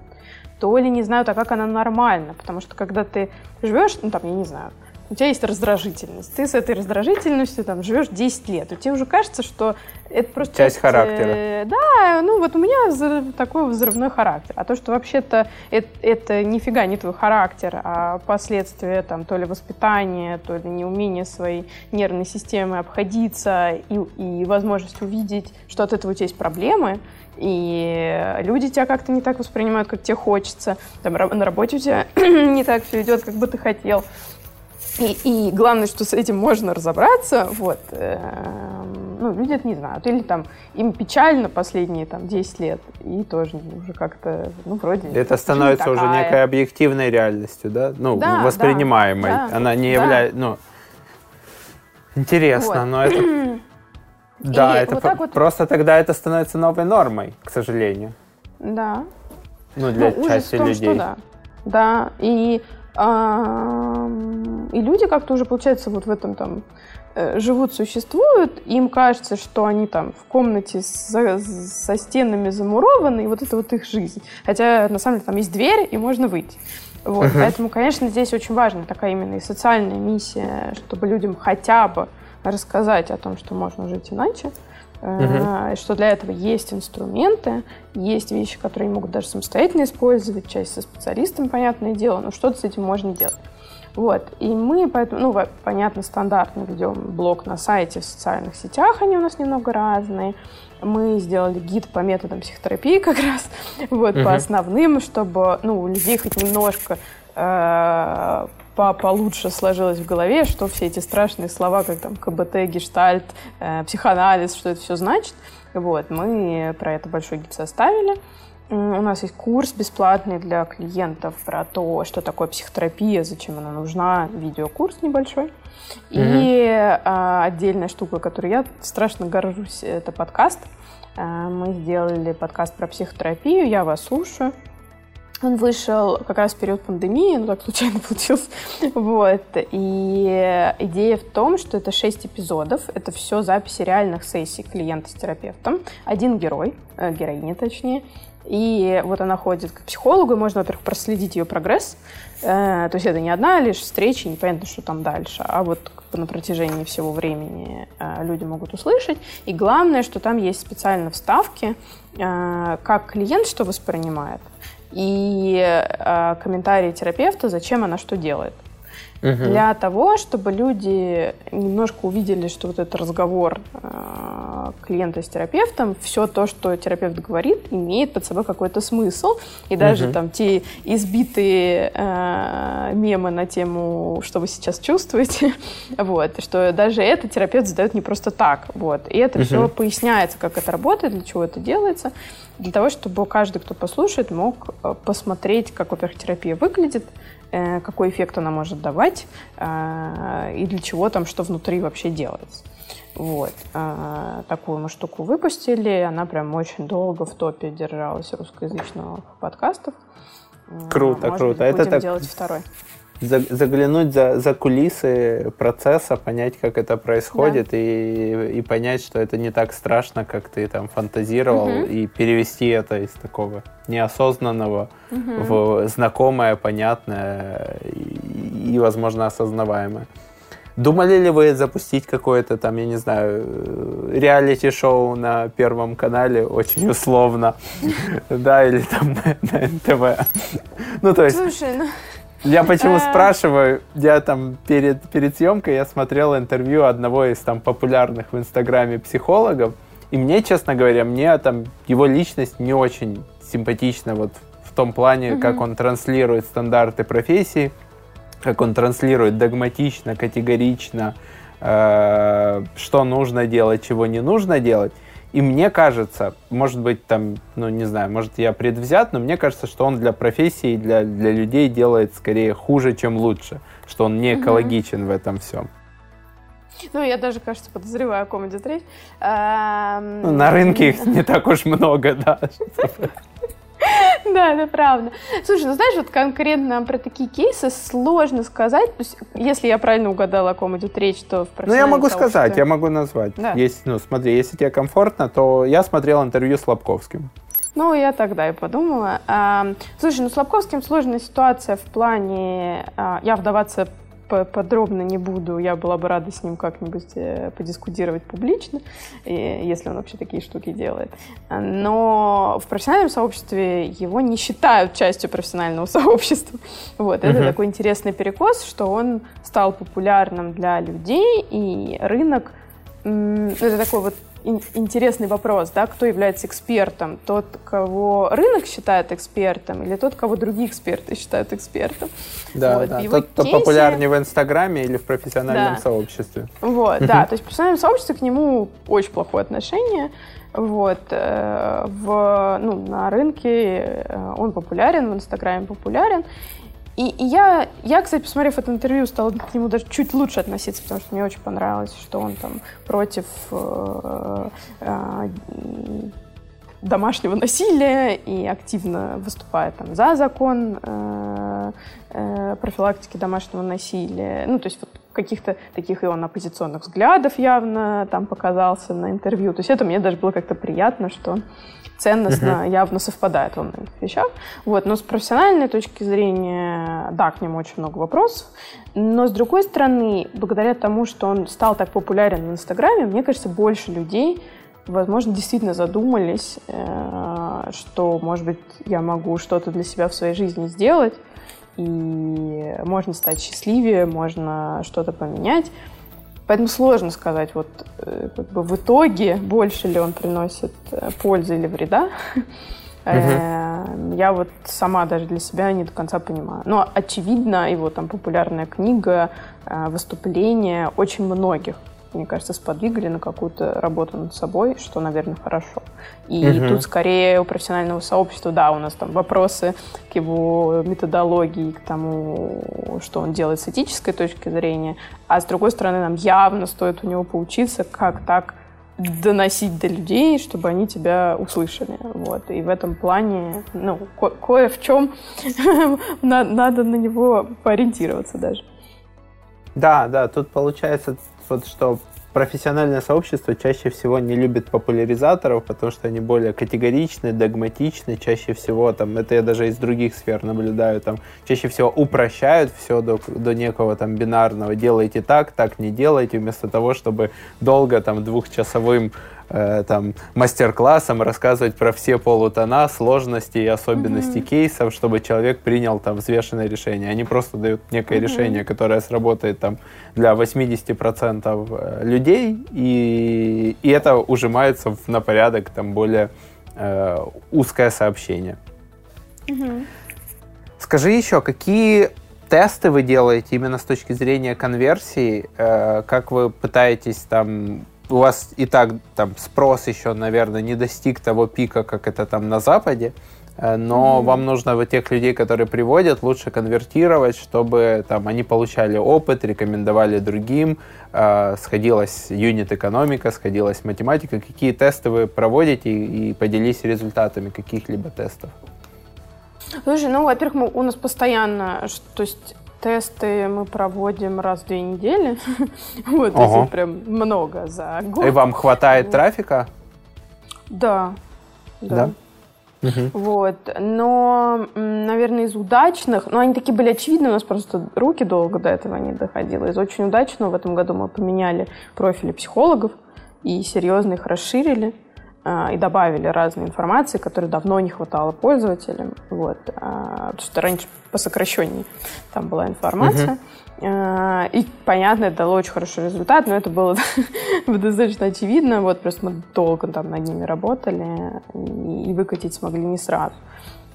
то ли не знают, а как она нормальна. Потому что когда ты живешь, ну там, я не знаю, у тебя есть раздражительность. Ты с этой раздражительностью там живешь 10 лет. И тебе уже кажется, что это просто... Часть характера. Э, да, ну вот у меня такой взрывной характер. А то, что вообще-то это, это нифига не твой характер, а последствия там то ли воспитания, то ли неумение своей нервной системы обходиться и, и возможность увидеть, что от этого у тебя есть проблемы, и люди тебя как-то не так воспринимают, как тебе хочется. Там, на работе у тебя не так все идет, как бы ты хотел. И, и главное, что с этим можно разобраться, вот, э, ну, люди это не знают. Или там им печально последние там 10 лет, и тоже уже как-то, ну, вроде... Это становится уже некой объективной реальностью, да? Ну, да, воспринимаемой. Да, Она не да. является, ну... Интересно, вот. но это... Да, и это вот вот... просто тогда это становится новой нормой, к сожалению. Да. Ну, для ну, части том, людей. Что да. Да, и и люди как-то уже, получается, вот в этом там э, живут, существуют, им кажется, что они там в комнате со, со стенами замурованы, и вот это вот их жизнь. Хотя, на самом деле, там есть дверь, и можно выйти. Вот. Uh-huh. Поэтому, конечно, здесь очень важна такая именно и социальная миссия, чтобы людям хотя бы рассказать о том, что можно жить иначе. Uh-huh. Что для этого есть инструменты, есть вещи, которые они могут даже самостоятельно использовать, часть со специалистом, понятное дело, но что-то с этим можно делать. Вот. И мы поэтому, ну, понятно, стандартно ведем блог на сайте, в социальных сетях, они у нас немного разные. Мы сделали гид по методам психотерапии как раз, вот, uh-huh. по основным, чтобы, ну, у людей хоть немножко э, по получше сложилось в голове, что все эти страшные слова, как там КБТ, гештальт, э, психоанализ, что это все значит. Вот, мы про это большой гид составили. У нас есть курс бесплатный для клиентов про то, что такое психотерапия, зачем она нужна, видеокурс небольшой. И mm-hmm. а, отдельная штука, которой я страшно горжусь, это подкаст. А, мы сделали подкаст про психотерапию, я вас слушаю. Он вышел как раз в период пандемии, ну так случайно получилось. Вот. И идея в том, что это шесть эпизодов, это все записи реальных сессий клиента с терапевтом. Один герой, э, героиня точнее, и вот она ходит к психологу, и можно, во-первых, проследить ее прогресс. Э, то есть это не одна лишь встреча, непонятно, что там дальше, а вот на протяжении всего времени э, люди могут услышать. И главное, что там есть специально вставки, как клиент что воспринимает, и э, комментарии терапевта, зачем она что делает. Угу. Для того, чтобы люди немножко увидели, что вот этот разговор э, клиента с терапевтом, все то, что терапевт говорит, имеет под собой какой-то смысл. И даже угу. там те избитые э, мемы на тему, что вы сейчас чувствуете, вот, что даже это терапевт задает не просто так. Вот. И это угу. все поясняется, как это работает, для чего это делается для того, чтобы каждый, кто послушает, мог э, посмотреть, как, во-первых, терапия выглядит, какой эффект она может давать э, и для чего там, что внутри вообще делается. Вот. Такую мы штуку выпустили. Она прям очень долго в топе держалась русскоязычных подкастов. Круто, Может круто. Быть, будем это делать второй заглянуть за, за кулисы процесса, понять, как это происходит, да. и, и понять, что это не так страшно, как ты там фантазировал, угу. и перевести это из такого неосознанного угу. в знакомое, понятное и, и, возможно, осознаваемое. Думали ли вы запустить какое-то там, я не знаю, реалити-шоу на Первом канале, очень условно, да, или там на НТВ? Ну, то есть... Слушай, ну... Я почему спрашиваю, я там перед, перед съемкой я смотрел интервью одного из там популярных в Инстаграме психологов, и мне, честно говоря, мне там его личность не очень симпатична вот в том плане, mm-hmm. как он транслирует стандарты профессии, как он транслирует догматично, категорично, э, что нужно делать, чего не нужно делать. И мне кажется, может быть, там, ну, не знаю, может, я предвзят, но мне кажется, что он для профессии, для, для людей делает скорее хуже, чем лучше, что он не экологичен mm-hmm. в этом всем. Ну, я даже, кажется, подозреваю, о ком идет речь. Ну, на рынке их не так уж много, да. Да, это правда. Слушай, ну знаешь, вот конкретно про такие кейсы сложно сказать. То есть, если я правильно угадала, о ком идет речь, то в Ну, я могу сказать, я могу назвать. Да. Есть, ну, смотри, если тебе комфортно, то я смотрел интервью с Лобковским. Ну, я тогда и подумала. Слушай, ну с Лобковским сложная ситуация в плане... А, я вдаваться подробно не буду. Я была бы рада с ним как-нибудь э, подискутировать публично, если он вообще такие штуки делает. Но в профессиональном сообществе его не считают частью профессионального сообщества. Вот. Это uh-huh. такой интересный перекос, что он стал популярным для людей, и рынок... Это такой вот интересный вопрос, да, кто является экспертом? Тот, кого рынок считает экспертом, или тот, кого другие эксперты считают экспертом? Да, вот. да. тот, кто кейсе... популярнее в Инстаграме или в профессиональном да. сообществе. Вот, да, то есть в профессиональном сообществе к нему очень плохое отношение. Вот, э, в, ну, на рынке э, он популярен, в Инстаграме популярен. И, и я, я, кстати, посмотрев это интервью, стала к нему даже чуть лучше относиться, потому что мне очень понравилось, что он там против э, э, домашнего насилия и активно выступает там за закон э, э, профилактики домашнего насилия. Ну, то есть вот каких-то таких и он оппозиционных взглядов явно там показался на интервью. То есть это мне даже было как-то приятно, что ценностно uh-huh. явно совпадает во многих вещах. Вот. Но с профессиональной точки зрения, да, к нему очень много вопросов. Но с другой стороны, благодаря тому, что он стал так популярен в Инстаграме, мне кажется, больше людей возможно, действительно задумались, э, что, может быть, я могу что-то для себя в своей жизни сделать, и можно стать счастливее, можно что-то поменять. Поэтому сложно сказать, вот э, как бы в итоге больше ли он приносит э, пользы или вреда. Угу. Я вот сама даже для себя не до конца понимаю. Но очевидно, его там популярная книга, выступления очень многих мне кажется, сподвигли на какую-то работу над собой, что, наверное, хорошо. И угу. тут скорее у профессионального сообщества, да, у нас там вопросы к его методологии, к тому, что он делает с этической точки зрения, а с другой стороны, нам явно стоит у него поучиться, как так доносить до людей, чтобы они тебя услышали. Вот. И в этом плане, ну, ко- кое в чем надо на него поориентироваться даже. Да, да, тут получается вот что профессиональное сообщество чаще всего не любит популяризаторов, потому что они более категоричны, догматичны, чаще всего, там, это я даже из других сфер наблюдаю, там, чаще всего упрощают все до, до некого там бинарного, делайте так, так не делайте, вместо того, чтобы долго там двухчасовым Э, там, мастер-классом рассказывать про все полутона, сложности и особенности mm-hmm. кейсов, чтобы человек принял там взвешенное решение. Они просто дают некое mm-hmm. решение, которое сработает там для 80% э, людей, и, и это ужимается в, на порядок там более э, узкое сообщение. Mm-hmm. Скажи еще, какие тесты вы делаете именно с точки зрения конверсии? Э, как вы пытаетесь там у вас и так там спрос еще, наверное, не достиг того пика, как это там на Западе, э, но mm-hmm. вам нужно вот тех людей, которые приводят, лучше конвертировать, чтобы там они получали опыт, рекомендовали другим, э, сходилась юнит-экономика, сходилась математика. Какие тесты вы проводите и, и поделись результатами каких-либо тестов? Слушай, ну, во-первых, мы, у нас постоянно, то есть Тесты мы проводим раз в две недели. вот, Ого. если прям много за год. И вам хватает трафика? Да. Да. да? Вот. Но, наверное, из удачных, ну, они такие были очевидны, у нас просто руки долго до этого не доходило. Из очень удачного в этом году мы поменяли профили психологов и серьезно их расширили. А, и добавили разные информации, которые давно не хватало пользователям. Вот. А, потому что раньше по сокращению там была информация. Uh-huh. И, понятно, это дало очень хороший результат, но это было достаточно очевидно. Вот просто мы долго там над ними работали и выкатить смогли не сразу.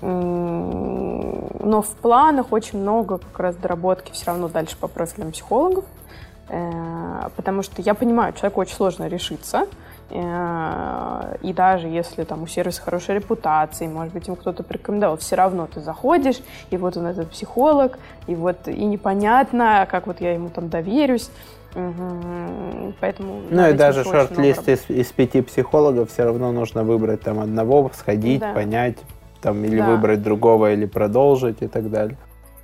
Но в планах очень много как раз доработки все равно дальше по профилям психологов, э, потому что я понимаю, человеку очень сложно решиться, и даже если там у сервиса хорошая репутация, может быть, им кто-то порекомендовал, все равно ты заходишь, и вот он этот психолог, и вот и непонятно, как вот я ему там доверюсь. Угу. Поэтому ну и даже шорт-лист из, из пяти психологов все равно нужно выбрать там одного, сходить, да. понять, там или да. выбрать другого, или продолжить и так далее.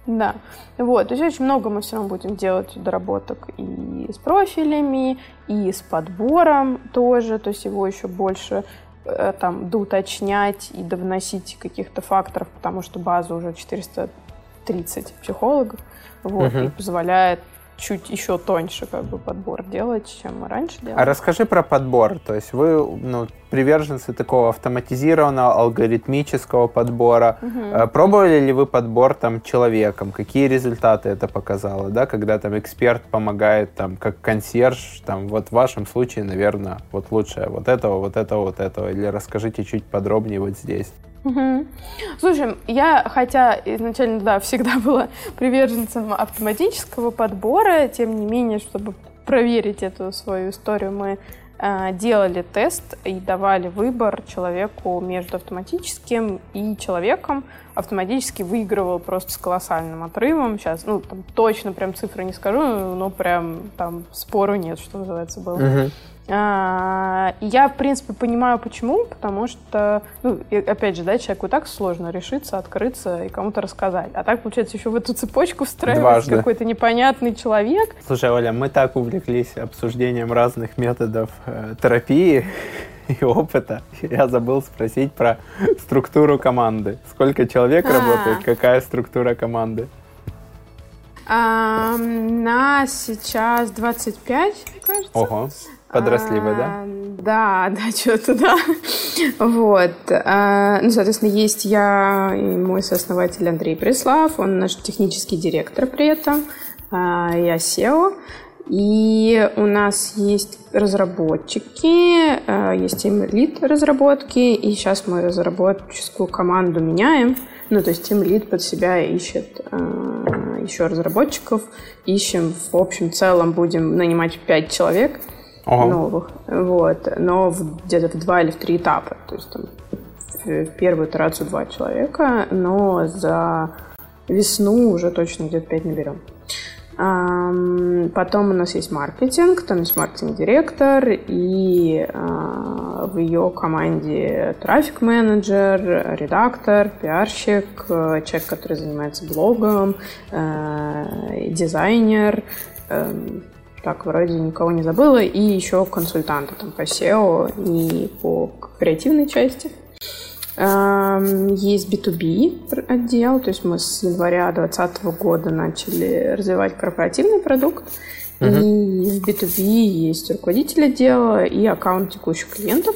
Да, вот, то есть очень много мы все равно будем делать доработок и с профилями, и с подбором тоже, то есть его еще больше э, там доуточнять и довносить каких-то факторов, потому что база уже 430 психологов, вот, угу. и позволяет чуть еще тоньше как бы подбор делать, чем мы раньше делали. А расскажи про подбор. То есть вы ну, приверженцы такого автоматизированного алгоритмического подбора. Угу. Пробовали ли вы подбор там человеком? Какие результаты это показало? Да, когда там эксперт помогает там как консьерж, там вот в вашем случае, наверное, вот лучше вот этого, вот этого, вот этого. Или расскажите чуть подробнее вот здесь. Угу. Слушай, я, хотя изначально, да, всегда была приверженцем автоматического подбора, тем не менее, чтобы проверить эту свою историю, мы э, делали тест и давали выбор человеку между автоматическим и человеком. Автоматически выигрывал просто с колоссальным отрывом. Сейчас, ну, там точно прям цифры не скажу, но прям там спору нет, что называется, было. Угу. А, я, в принципе, понимаю, почему, потому что, ну, опять же, да, человеку так сложно решиться, открыться и кому-то рассказать. А так, получается, еще в эту цепочку встраивается какой-то непонятный человек. Слушай, Оля, мы так увлеклись обсуждением разных методов э, терапии и опыта. Я забыл спросить про структуру команды. Сколько человек А-а-а. работает, какая структура команды? А, нас сейчас 25, кажется. Ого. Подросли вы, да? А, да, да, что-то да. Вот. А, ну, соответственно, есть я и мой сооснователь Андрей Преслав, он наш технический директор при этом, а, я SEO. И у нас есть разработчики, есть им лид разработки, и сейчас мы разработческую команду меняем. Ну, то есть Team Lead под себя ищет еще разработчиков. Ищем, в общем целом будем нанимать 5 человек – ага. новых. Вот. Но где-то в два или в три этапа. То есть там в первую итерацию два человека, но за весну уже точно где-то пять наберем. Потом у нас есть маркетинг, там есть маркетинг-директор, и а, в ее команде трафик-менеджер, редактор, пиарщик, человек, который занимается блогом, э, дизайнер, эм, так, вроде никого не забыла, и еще консультанты там по SEO и по креативной части. Есть B2B отдел, то есть мы с января 2020 года начали развивать корпоративный продукт, uh-huh. и в B2B есть руководитель отдела и аккаунт текущих клиентов.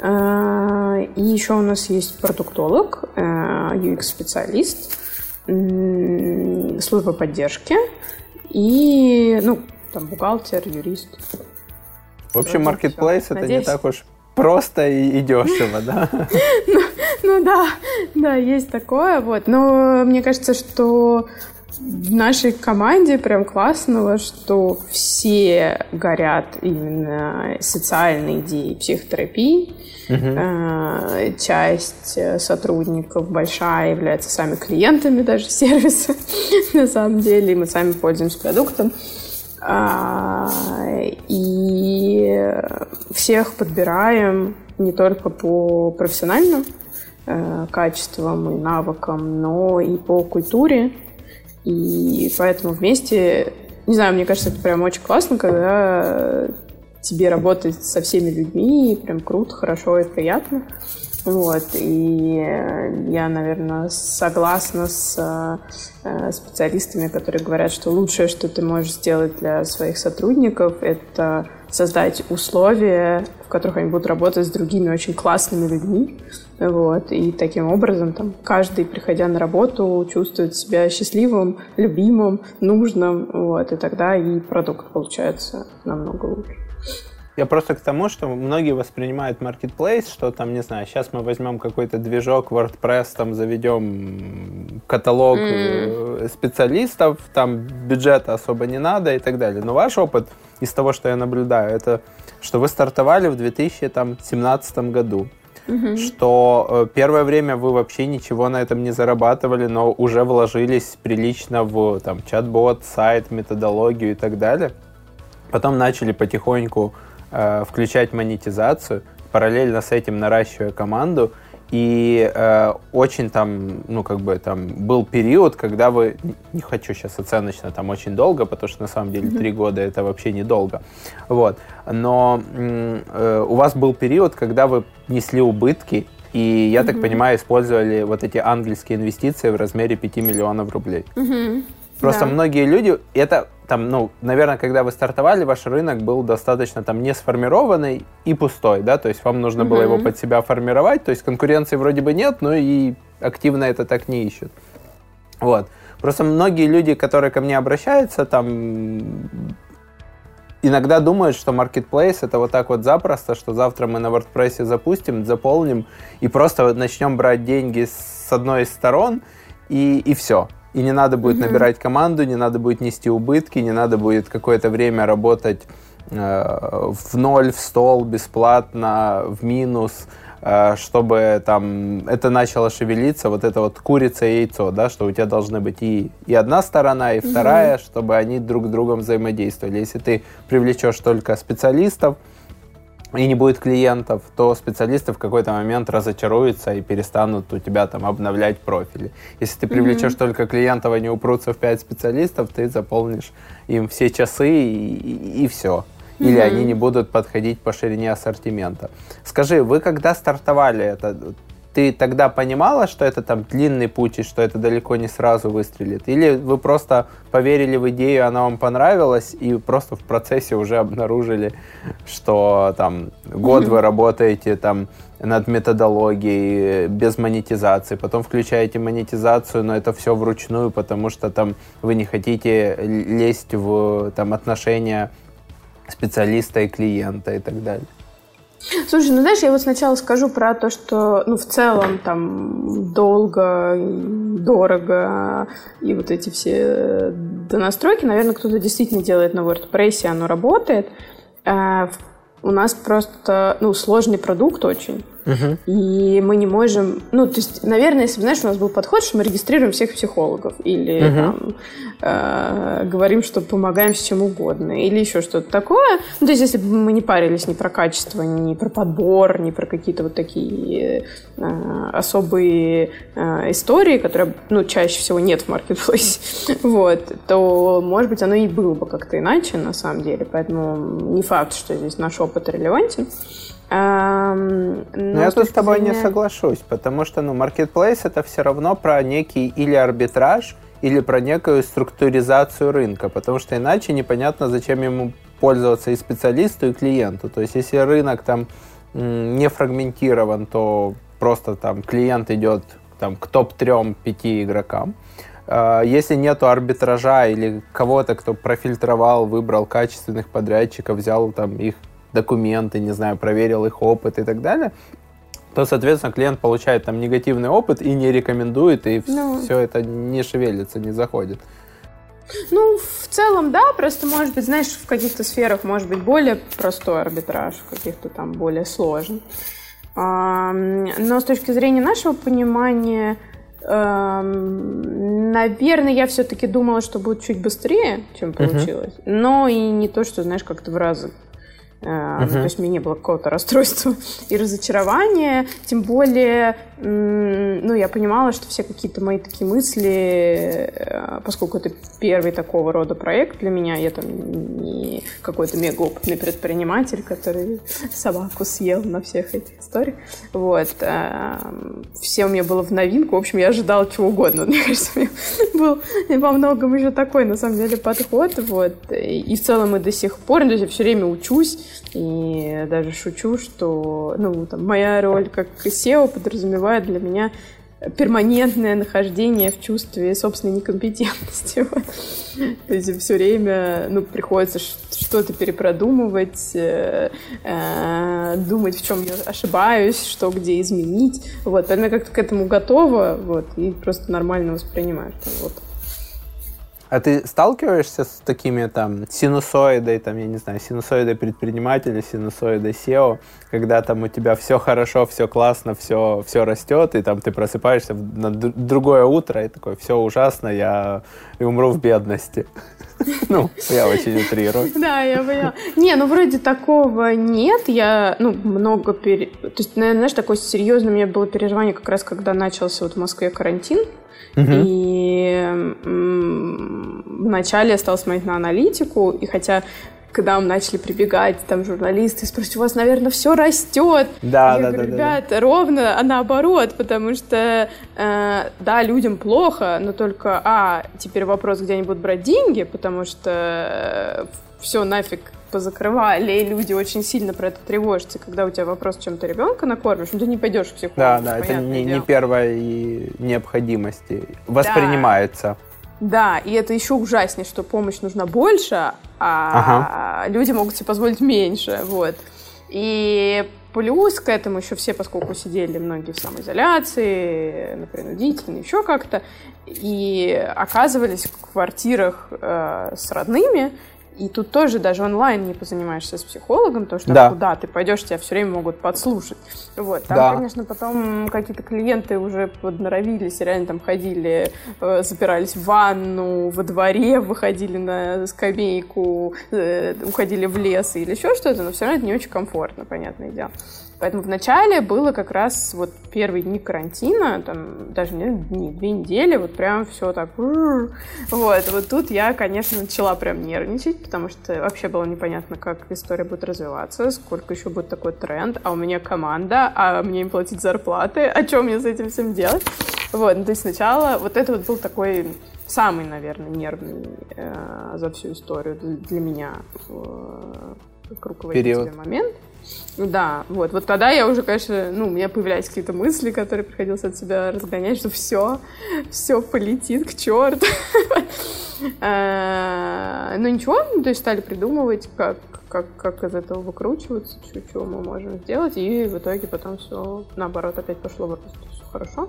А, и еще у нас есть продуктолог, э, UX-специалист, служба поддержки и, ну, там бухгалтер, юрист. В общем, маркетплейс это Надеюсь. не так уж просто и, и дешево, да? Ну, ну да, да, есть такое, вот. Но мне кажется, что в нашей команде прям классно, что все горят именно социальной идеей психотерапии. Угу. Часть сотрудников большая является сами клиентами даже сервиса, на самом деле, и мы сами пользуемся продуктом. А, и всех подбираем не только по профессиональным э, качествам и навыкам, но и по культуре. И поэтому вместе, не знаю, мне кажется, это прям очень классно, когда тебе работать со всеми людьми, прям круто, хорошо и приятно. Вот, и я, наверное, согласна с э, специалистами, которые говорят, что лучшее, что ты можешь сделать для своих сотрудников, это создать условия, в которых они будут работать с другими очень классными людьми. Вот, и таким образом там, каждый, приходя на работу, чувствует себя счастливым, любимым, нужным. Вот, и тогда и продукт получается намного лучше. Я просто к тому, что многие воспринимают marketplace, что там, не знаю, сейчас мы возьмем какой-то движок WordPress, там заведем каталог mm. специалистов, там бюджета особо не надо и так далее. Но ваш опыт из того, что я наблюдаю, это что вы стартовали в 2017 году. Угу. Что э, первое время вы вообще ничего на этом не зарабатывали, но уже вложились прилично в там, чат-бот, сайт, методологию и так далее. Потом начали потихоньку э, включать монетизацию, параллельно с этим наращивая команду. И э, очень там, ну, как бы там был период, когда вы, не хочу сейчас оценочно, там очень долго, потому что на самом деле три mm-hmm. года это вообще недолго. Вот. Но э, у вас был период, когда вы несли убытки, и, я mm-hmm. так понимаю, использовали вот эти ангельские инвестиции в размере 5 миллионов рублей. Mm-hmm. Просто да. многие люди, это там, ну, наверное, когда вы стартовали, ваш рынок был достаточно там не сформированный и пустой, да, то есть вам нужно mm-hmm. было его под себя формировать, то есть конкуренции вроде бы нет, но и активно это так не ищут. Вот. Просто многие люди, которые ко мне обращаются, там иногда думают, что Marketplace это вот так вот запросто, что завтра мы на WordPress запустим, заполним и просто начнем брать деньги с одной из сторон и, и все и не надо будет mm-hmm. набирать команду, не надо будет нести убытки, не надо будет какое-то время работать э, в ноль, в стол, бесплатно, в минус, э, чтобы там это начало шевелиться, вот это вот курица и яйцо, да, что у тебя должны быть и, и одна сторона, и вторая, mm-hmm. чтобы они друг с другом взаимодействовали. Если ты привлечешь только специалистов, и не будет клиентов, то специалисты в какой-то момент разочаруются и перестанут у тебя там обновлять профили. Если ты привлечешь mm-hmm. только клиентов, они упрутся в 5 специалистов, ты заполнишь им все часы и, и, и все. Или mm-hmm. они не будут подходить по ширине ассортимента. Скажи, вы когда стартовали это, ты тогда понимала, что это там длинный путь и что это далеко не сразу выстрелит? Или вы просто поверили в идею, она вам понравилась, и просто в процессе уже обнаружили, что там год вы работаете там над методологией без монетизации, потом включаете монетизацию, но это все вручную, потому что там вы не хотите лезть в там отношения специалиста и клиента и так далее. Слушай, ну знаешь, я вот сначала скажу про то, что, ну, в целом, там, долго, дорого, и вот эти все донастройки, наверное, кто-то действительно делает на WordPress, и оно работает. А у нас просто, ну, сложный продукт очень. Угу. И мы не можем... Ну, то есть, наверное, если бы, знаешь, у нас был подход, что мы регистрируем всех психологов или угу. там, э, говорим, что помогаем с чем угодно или еще что-то такое. Ну, то есть, если бы мы не парились ни про качество, ни про подбор, ни про какие-то вот такие э, особые э, истории, которые, ну, чаще всего нет в маркетплейсе, вот, то, может быть, оно и было бы как-то иначе, на самом деле. Поэтому не факт, что здесь наш опыт релевантен. Эм, но я тут с тобой зрения... не соглашусь, потому что, ну, marketplace это все равно про некий или арбитраж, или про некую структуризацию рынка, потому что иначе непонятно, зачем ему пользоваться и специалисту, и клиенту. То есть, если рынок там не фрагментирован, то просто там клиент идет там, к топ-3-5 игрокам. А, если нету арбитража или кого-то, кто профильтровал, выбрал качественных подрядчиков, взял там их документы, не знаю, проверил их опыт и так далее, то, соответственно, клиент получает там негативный опыт и не рекомендует, и ну, все это не шевелится, не заходит. Ну, в целом, да, просто, может быть, знаешь, в каких-то сферах может быть более простой арбитраж, в каких-то там более сложный. Но с точки зрения нашего понимания, наверное, я все-таки думала, что будет чуть быстрее, чем получилось. Uh-huh. Но и не то, что, знаешь, как-то в разы Uh-huh. То есть у меня не было какого-то расстройства и разочарования. Тем более, ну, я понимала, что все какие-то мои такие мысли, э, поскольку это первый такого рода проект для меня, я там не какой-то мега опытный предприниматель, который собаку съел на всех этих историях. Вот. Э, все у меня было в новинку. В общем, я ожидала чего угодно. Мне кажется, у меня был во многом еще такой, на самом деле, подход. Вот. И в целом и до сих пор, то есть я все время учусь и даже шучу, что ну, там, моя роль как SEO подразумевает для меня перманентное нахождение в чувстве собственной некомпетентности. То есть все время ну, приходится что-то перепродумывать, э, э, думать, в чем я ошибаюсь, что где изменить. Вот, поэтому я как-то к этому готова, вот, и просто нормально воспринимаю. Вот. А ты сталкиваешься с такими там синусоидой, там, я не знаю, синусоидой предпринимателя, синусоидой SEO, когда там у тебя все хорошо, все классно, все, все растет, и там ты просыпаешься на другое утро и такой, все ужасно, я умру в бедности. Ну, я очень утрирую. Да, я поняла. Не, ну вроде такого нет. Я, ну, много пере... То есть, наверное, знаешь, такое серьезное у меня было переживание как раз, когда начался вот в Москве карантин. Угу. И вначале я стала смотреть на аналитику, и хотя когда мы начали прибегать, там журналисты спросят, у вас, наверное, все растет. Да, я да, говорю, да, ребята, да. ровно, а наоборот, потому что, э, да, людям плохо, но только, а, теперь вопрос, где они будут брать деньги, потому что э, все нафиг позакрывали, и люди очень сильно про это тревожатся. Когда у тебя вопрос, чем ты ребенка накормишь, ну ты не пойдешь к психологу. Да, да, это не, не первая необходимости. Воспринимается. Да. Да, и это еще ужаснее, что помощь нужна больше, а ага. люди могут себе позволить меньше. Вот. И плюс к этому еще все, поскольку сидели многие в самоизоляции, на принудительной, еще как-то, и оказывались в квартирах э, с родными, и тут тоже даже онлайн не позанимаешься с психологом, потому что да. куда ты пойдешь, тебя все время могут подслушать. Вот. Там, да. конечно, потом какие-то клиенты уже подноровились, реально там ходили, э, запирались в ванну, во дворе, выходили на скамейку, э, уходили в лес или еще что-то, но все равно это не очень комфортно, понятное дело. Поэтому вначале было как раз вот первые дни карантина, там даже не дни, две недели, вот прям все так. Вот, вот тут я, конечно, начала прям нервничать, потому что вообще было непонятно, как история будет развиваться, сколько еще будет такой тренд, а у меня команда, а мне им платить зарплаты, а что мне с этим всем делать? Вот, ну, то есть сначала вот это вот был такой самый, наверное, нервный э, за всю историю для меня э, Период. момент. Да, вот. Вот тогда я уже, конечно, ну, у меня появлялись какие-то мысли, которые приходилось от себя разгонять, что все, все полетит к черту. А, ну ничего, то есть стали придумывать, как, как, как из этого выкручиваться, что мы можем сделать, и в итоге потом все наоборот опять пошло в рост, хорошо.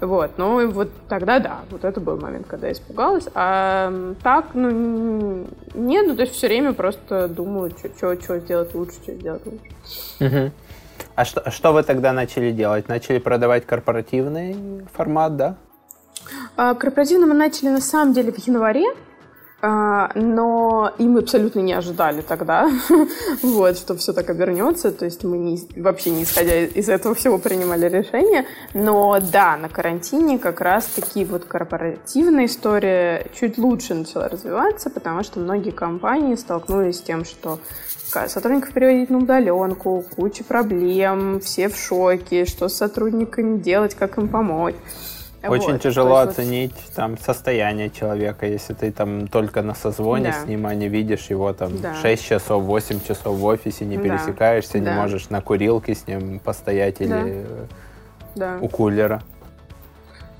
Вот, ну вот тогда да, вот это был момент, когда я испугалась. А так, ну, нет, ну то есть все время просто думаю, что сделать лучше, что сделать лучше. Угу. А что, а что вы тогда начали делать? Начали продавать корпоративный формат, да? А, корпоративно мы начали на самом деле в январе. А, но и мы абсолютно не ожидали тогда, вот, что все так обернется, то есть мы не, вообще не исходя из этого всего принимали решение, но да, на карантине как раз таки вот корпоративная история чуть лучше начала развиваться, потому что многие компании столкнулись с тем, что сотрудников переводить на удаленку, куча проблем, все в шоке, что с сотрудниками делать, как им помочь. Очень вот, тяжело оценить вот... там состояние человека, если ты там только на созвоне да. с ним, а не видишь его там да. 6 часов, 8 часов в офисе, не пересекаешься, да. не можешь на курилке с ним постоять да. или да. у кулера.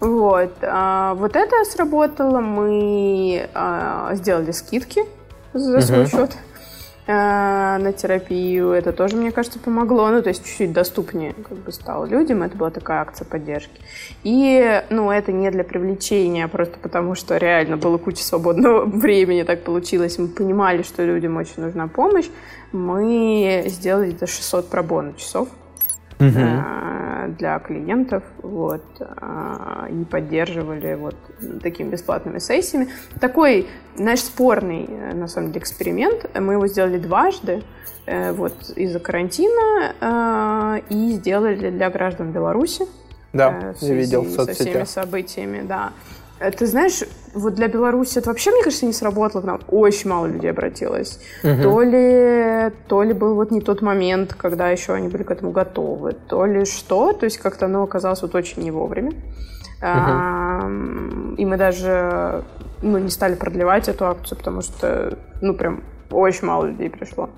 Вот, а, вот это сработало. Мы а, сделали скидки за свой угу. счет. Э, на терапию. Это тоже, мне кажется, помогло. Ну, то есть чуть-чуть доступнее как бы стало людям. Это была такая акция поддержки. И, ну, это не для привлечения, а просто потому что реально было куча свободного времени, так получилось. Мы понимали, что людям очень нужна помощь. Мы сделали это 600 пробона часов угу. для клиентов, вот, а, и поддерживали вот такими бесплатными сессиями. Такой, знаешь, спорный, э, на самом деле, эксперимент. Мы его сделали дважды, э, вот, из-за карантина, и сделали для граждан Беларуси. Да, я видел в соцсетях. Со всеми событиями, да. Э, ты знаешь, вот для Беларуси это вообще, мне кажется, не сработало. К нам очень мало людей обратилось. Угу. То ли, то ли был вот не тот момент, когда еще они были к этому готовы, то ли что. То есть как-то оно оказалось вот очень не вовремя. А, и мы даже ну, не стали продлевать эту акцию, потому что, ну, прям очень мало людей пришло.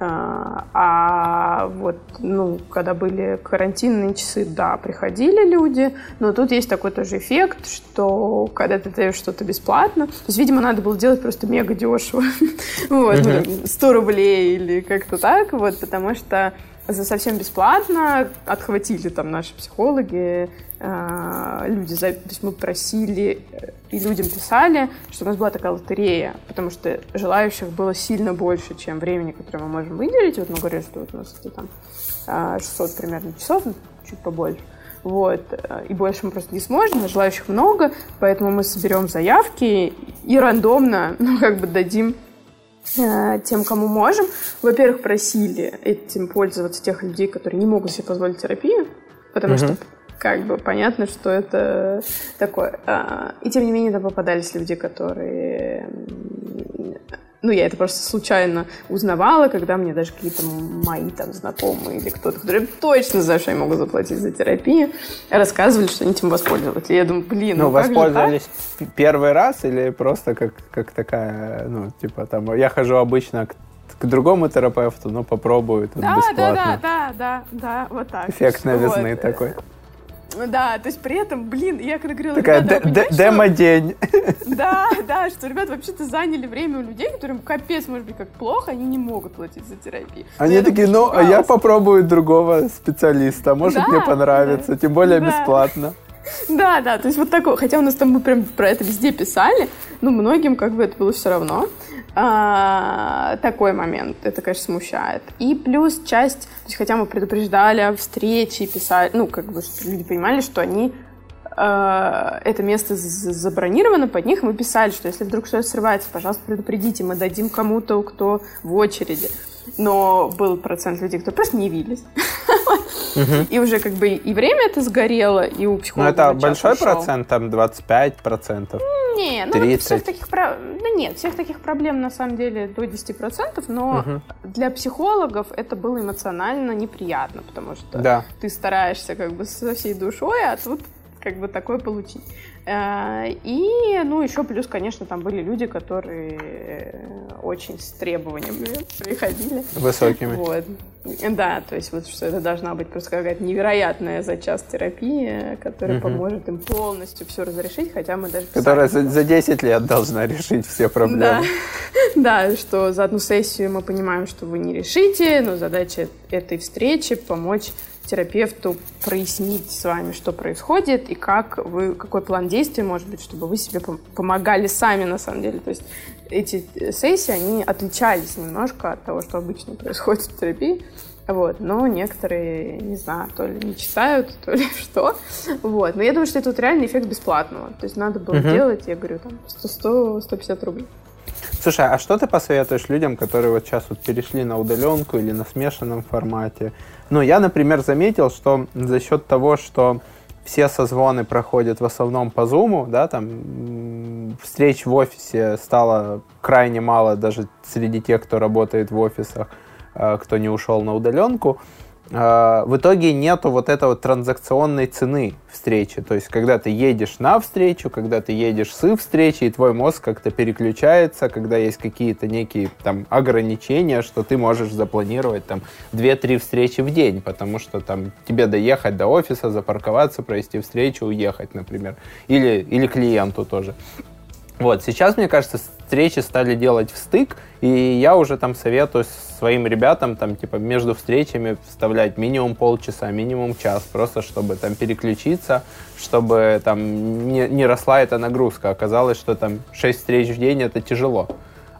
А, а вот, ну, когда были карантинные часы, да, приходили люди, но тут есть такой тоже эффект, что когда ты даешь что-то бесплатно, то есть, видимо, надо было делать просто мега дешево, вот, 100 рублей или как-то так, вот, потому что за совсем бесплатно отхватили там наши психологи, э, люди, то есть мы просили э, и людям писали, что у нас была такая лотерея, потому что желающих было сильно больше, чем времени, которое мы можем выделить. Вот мы говорили, что вот у нас это там 600 примерно часов, ну, чуть побольше. Вот. И больше мы просто не сможем, а желающих много, поэтому мы соберем заявки и рандомно, ну, как бы дадим Э, тем, кому можем. Во-первых, просили этим пользоваться тех людей, которые не могут себе позволить терапию, потому угу. что как бы понятно, что это такое. А, и тем не менее, там попадались люди, которые ну, я это просто случайно узнавала, когда мне даже какие-то мои там знакомые или кто-то, которые точно знают, что они могут заплатить за терапию, рассказывали, что они этим воспользовались. И я думаю, блин, ну, ну воспользовались первый раз или просто как, как такая, ну, типа там, я хожу обычно к к другому терапевту, ну попробую, тут да, бесплатно. Да, да, да, да, да, вот так. Эффект новизны вот. такой. Да, то есть при этом, блин, я когда говорила... Такая демо-день. Да, да, что ребята вообще-то заняли время у людей, которым капец, может быть, как плохо, они не могут платить за терапию. Они такие, ну, а я попробую другого специалиста, может, мне понравится, тем более бесплатно. Да, да, то есть вот такое. Хотя у нас там мы прям про это везде писали, но многим как бы это было все равно. А, такой момент, это, конечно, смущает. И плюс часть, то есть хотя мы предупреждали о встрече, писали, ну, как бы, люди понимали, что они э, это место забронировано под них, мы писали, что если вдруг что-то срывается, пожалуйста, предупредите, мы дадим кому-то, кто в очереди но был процент людей, кто просто не явились. И уже как бы и время это сгорело, и у психолога. Ну, это большой процент, там 25 процентов. Не, ну всех таких да нет, всех таких проблем на самом деле до 10 процентов, но для психологов это было эмоционально неприятно, потому что ты стараешься как бы со всей душой, а тут как бы такое получить. Э, и, ну, еще плюс, конечно, там были люди, которые очень с требованиями приходили. Высокими. Вот. Да, то есть вот что это должна быть просто какая-то невероятная за час терапия, которая угу. поможет им полностью все разрешить, хотя мы даже... Которая за, за 10 лет должна решить все проблемы. Да. да, что за одну сессию мы понимаем, что вы не решите, но задача этой встречи помочь терапевту прояснить с вами, что происходит и как вы, какой план действий может быть, чтобы вы себе помогали сами на самом деле. То есть эти сессии, они отличались немножко от того, что обычно происходит в терапии. Вот, но некоторые, не знаю, то ли не читают, то ли что. Вот. Но я думаю, что это вот реальный эффект бесплатного. То есть надо было uh-huh. делать, я говорю, там, 100-150 рублей. Слушай, а что ты посоветуешь людям, которые вот сейчас вот перешли на удаленку или на смешанном формате? Ну, я, например, заметил, что за счет того, что все созвоны проходят в основном по Zoom, да, там встреч в офисе стало крайне мало даже среди тех, кто работает в офисах, кто не ушел на удаленку. А, в итоге нету вот этой вот транзакционной цены встречи. То есть, когда ты едешь на встречу, когда ты едешь с встречи, и твой мозг как-то переключается, когда есть какие-то некие там ограничения, что ты можешь запланировать там 2-3 встречи в день, потому что там тебе доехать до офиса, запарковаться, провести встречу, уехать, например. Или, или клиенту тоже. Вот, сейчас, мне кажется, встречи стали делать в стык, и я уже там советую своим ребятам там типа между встречами вставлять минимум полчаса, минимум час, просто чтобы там переключиться, чтобы там не, не росла эта нагрузка. Оказалось, что там 6 встреч в день это тяжело,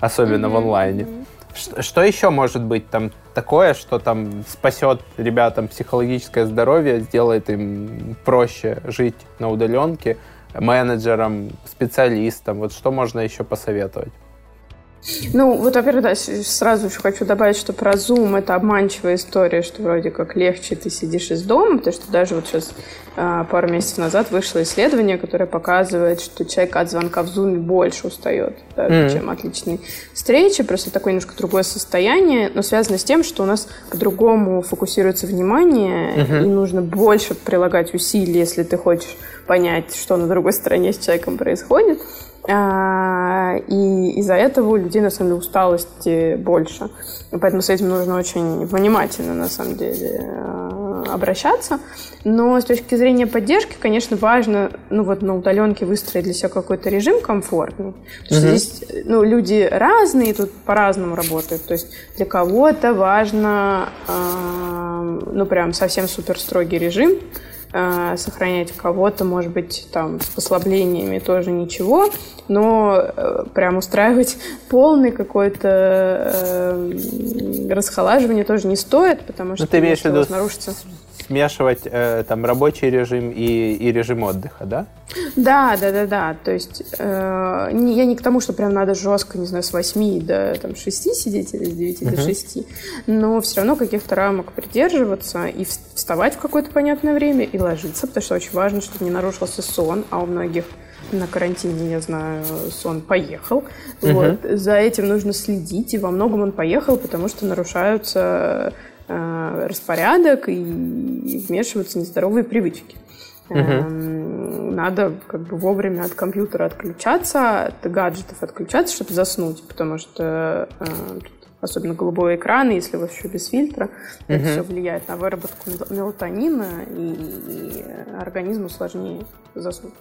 особенно mm-hmm. в онлайне. Что, что еще может быть там такое, что там спасет ребятам психологическое здоровье, сделает им проще жить на удаленке? Менеджерам, специалистам? Вот что можно еще посоветовать? Ну, вот, во-первых, да, сразу еще хочу добавить, что про Zoom это обманчивая история, что вроде как легче ты сидишь из дома, потому что даже вот сейчас а, пару месяцев назад вышло исследование, которое показывает, что человек от звонка в Zoom больше устает, да, mm-hmm. чем от личной встречи, просто такое немножко другое состояние, но связано с тем, что у нас по-другому фокусируется внимание, mm-hmm. и нужно больше прилагать усилий, если ты хочешь понять, что на другой стороне с человеком происходит. А, и из-за этого у людей, на самом деле, усталости больше. Поэтому с этим нужно очень внимательно, на самом деле, а, обращаться. Но с точки зрения поддержки, конечно, важно ну, вот на удаленке выстроить для себя какой-то режим комфортный. Потому что здесь ну, люди разные, тут по-разному работают. То есть для кого-то важно э, ну прям совсем супер строгий режим, э, сохранять кого-то, может быть, там с послаблениями тоже ничего, но э, прям устраивать полный какой-то э, расхолаживание тоже не стоит, потому ну, что ну, ты имеешь в виду нарушится смешивать э, там рабочий режим и, и режим отдыха, да? Да, да, да, да. То есть э, не, я не к тому, что прям надо жестко, не знаю, с 8 до там, 6 сидеть или с 9 uh-huh. до 6, но все равно каких-то рамок придерживаться и вставать в какое-то понятное время и ложиться, потому что очень важно, чтобы не нарушился сон, а у многих на карантине, я знаю, сон поехал. Uh-huh. Вот. За этим нужно следить, и во многом он поехал, потому что нарушаются распорядок и вмешиваются нездоровые привычки. Uh-huh. Надо как бы вовремя от компьютера отключаться, от гаджетов отключаться, чтобы заснуть, потому что э, особенно голубой экран, если у вас еще без фильтра, uh-huh. это все влияет на выработку мелатонина, и, и организму сложнее заснуть.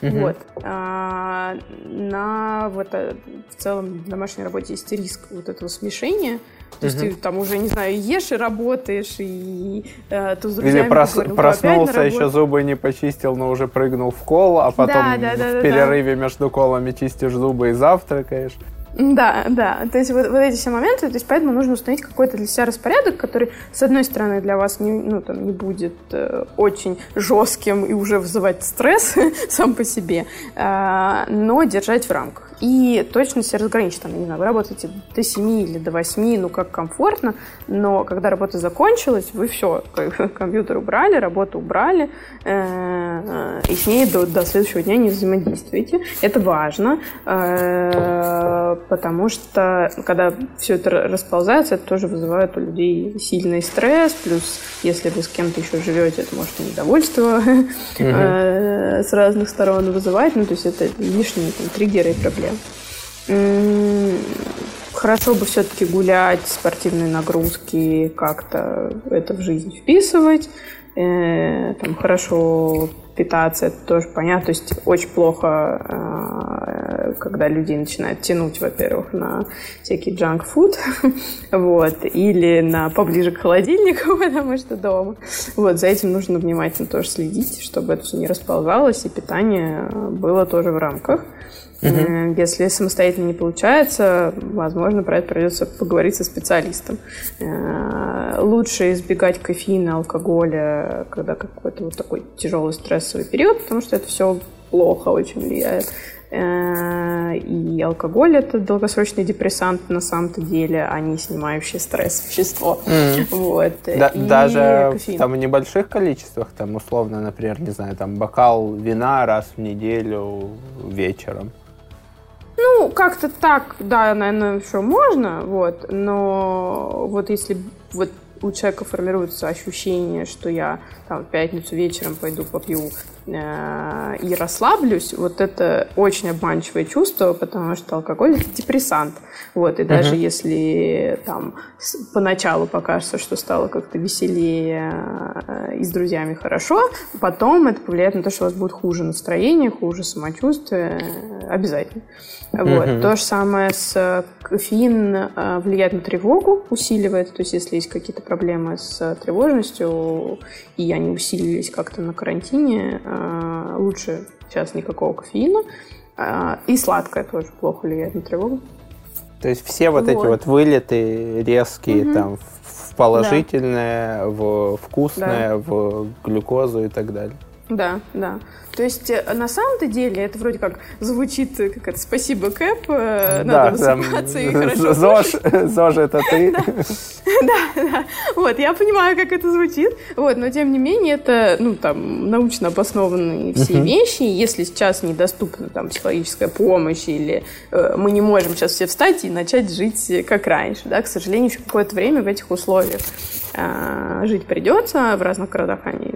Uh-huh. Вот. А, на вот, э, в целом в домашней работе есть риск вот этого смешения. То есть ты там уже, не знаю, ешь и работаешь, и э, то с друзьями Или прос, поговорил, проснулся, еще зубы не почистил, но уже прыгнул в кол, а потом да, да, да, в перерыве да. между колами чистишь зубы и завтракаешь. Да, да. То есть вот, вот эти все моменты, то есть поэтому нужно установить какой-то для себя распорядок, который, с одной стороны, для вас не, ну, там, не будет э, очень жестким и уже вызывать стресс сам по себе, э, но держать в рамках и точно себя разграничить. Там, не знаю, вы работаете до 7 или до 8, ну как комфортно, но когда работа закончилась, вы все, компьютер убрали, работу убрали, э, и с ней до, до следующего дня не взаимодействуете. Это важно, э, потому что когда все это расползается, это тоже вызывает у людей сильный стресс, плюс если вы с кем-то еще живете, это может недовольство э, с разных сторон вызывать, ну то есть это лишние там, триггеры и проблемы хорошо бы все-таки гулять, спортивные нагрузки, как-то это в жизнь вписывать. Э, там хорошо питаться, это тоже понятно. То есть очень плохо, э, когда людей начинают тянуть, во-первых, на всякий junk food, вот, или на поближе к холодильнику, потому что дома. Вот, за этим нужно внимательно тоже следить, чтобы это все не расползалось, и питание было тоже в рамках. Угу. Если самостоятельно не получается, возможно, про это придется поговорить со специалистом. Э, лучше избегать кофеина, алкоголя, когда какой-то вот такой тяжелый стрессовый период, потому что это все плохо очень влияет. Э, и алкоголь это долгосрочный депрессант на самом-то деле, а не снимающий стресс вещество. Mm. Вот. Да, и даже кофеин. там в небольших количествах, там условно, например, не знаю, там бокал вина раз в неделю вечером. Ну, как-то так, да, наверное, еще можно, вот, но вот если вот у человека формируется ощущение, что я там, в пятницу вечером пойду попью и расслаблюсь, вот это очень обманчивое чувство, потому что алкоголь это депрессант. Вот, и uh-huh. даже если там поначалу покажется, что стало как-то веселее э, и с друзьями хорошо, потом это повлияет на то, что у вас будет хуже настроение, хуже самочувствие, э, обязательно. Вот. Uh-huh. То же самое с кофеин э, влияет на тревогу, усиливает. То есть, если есть какие-то проблемы с тревожностью, и они усилились как-то на карантине, э, лучше сейчас никакого кофеина. Э, и сладкое тоже плохо влияет на тревогу. То есть все вот, вот. эти вот вылеты резкие угу. там в положительное, да. в вкусное, да. в глюкозу и так далее. Да, да. То есть, э, на самом-то деле, это вроде как звучит, э, как это, спасибо, Кэп, э, надо да, высыпаться там, и хорошо ЗОЖ, ЗОЖ это ты. Да, да. Вот, я понимаю, как это звучит. Вот, но тем не менее, это, ну, там, научно обоснованные все вещи. Если сейчас недоступна там психологическая помощь или мы не можем сейчас все встать и начать жить как раньше, да, к сожалению, еще какое-то время в этих условиях жить придется. В разных городах они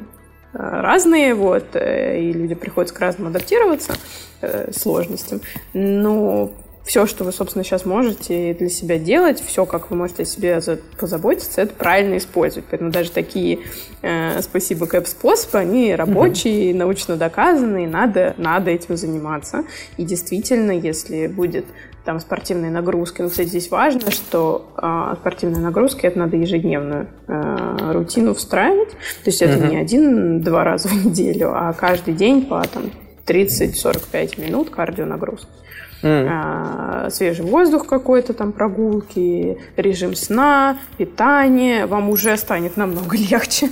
разные, вот, э, и люди приходят к разному адаптироваться, э, сложностям. Но все, что вы, собственно, сейчас можете для себя делать, все, как вы можете о себе позаботиться, это правильно использовать. Поэтому даже такие, э, спасибо, кэп-способы, они рабочие, mm-hmm. научно доказанные, надо, надо этим заниматься. И действительно, если будет там спортивные нагрузки. Ну, кстати, здесь важно, что э, спортивные нагрузки это надо ежедневную э, рутину встраивать. То есть это mm-hmm. не один-два раза в неделю, а каждый день по там 30-45 минут кардионагрузки mm. а, свежий воздух какой-то, там прогулки, режим сна, питание, вам уже станет намного легче.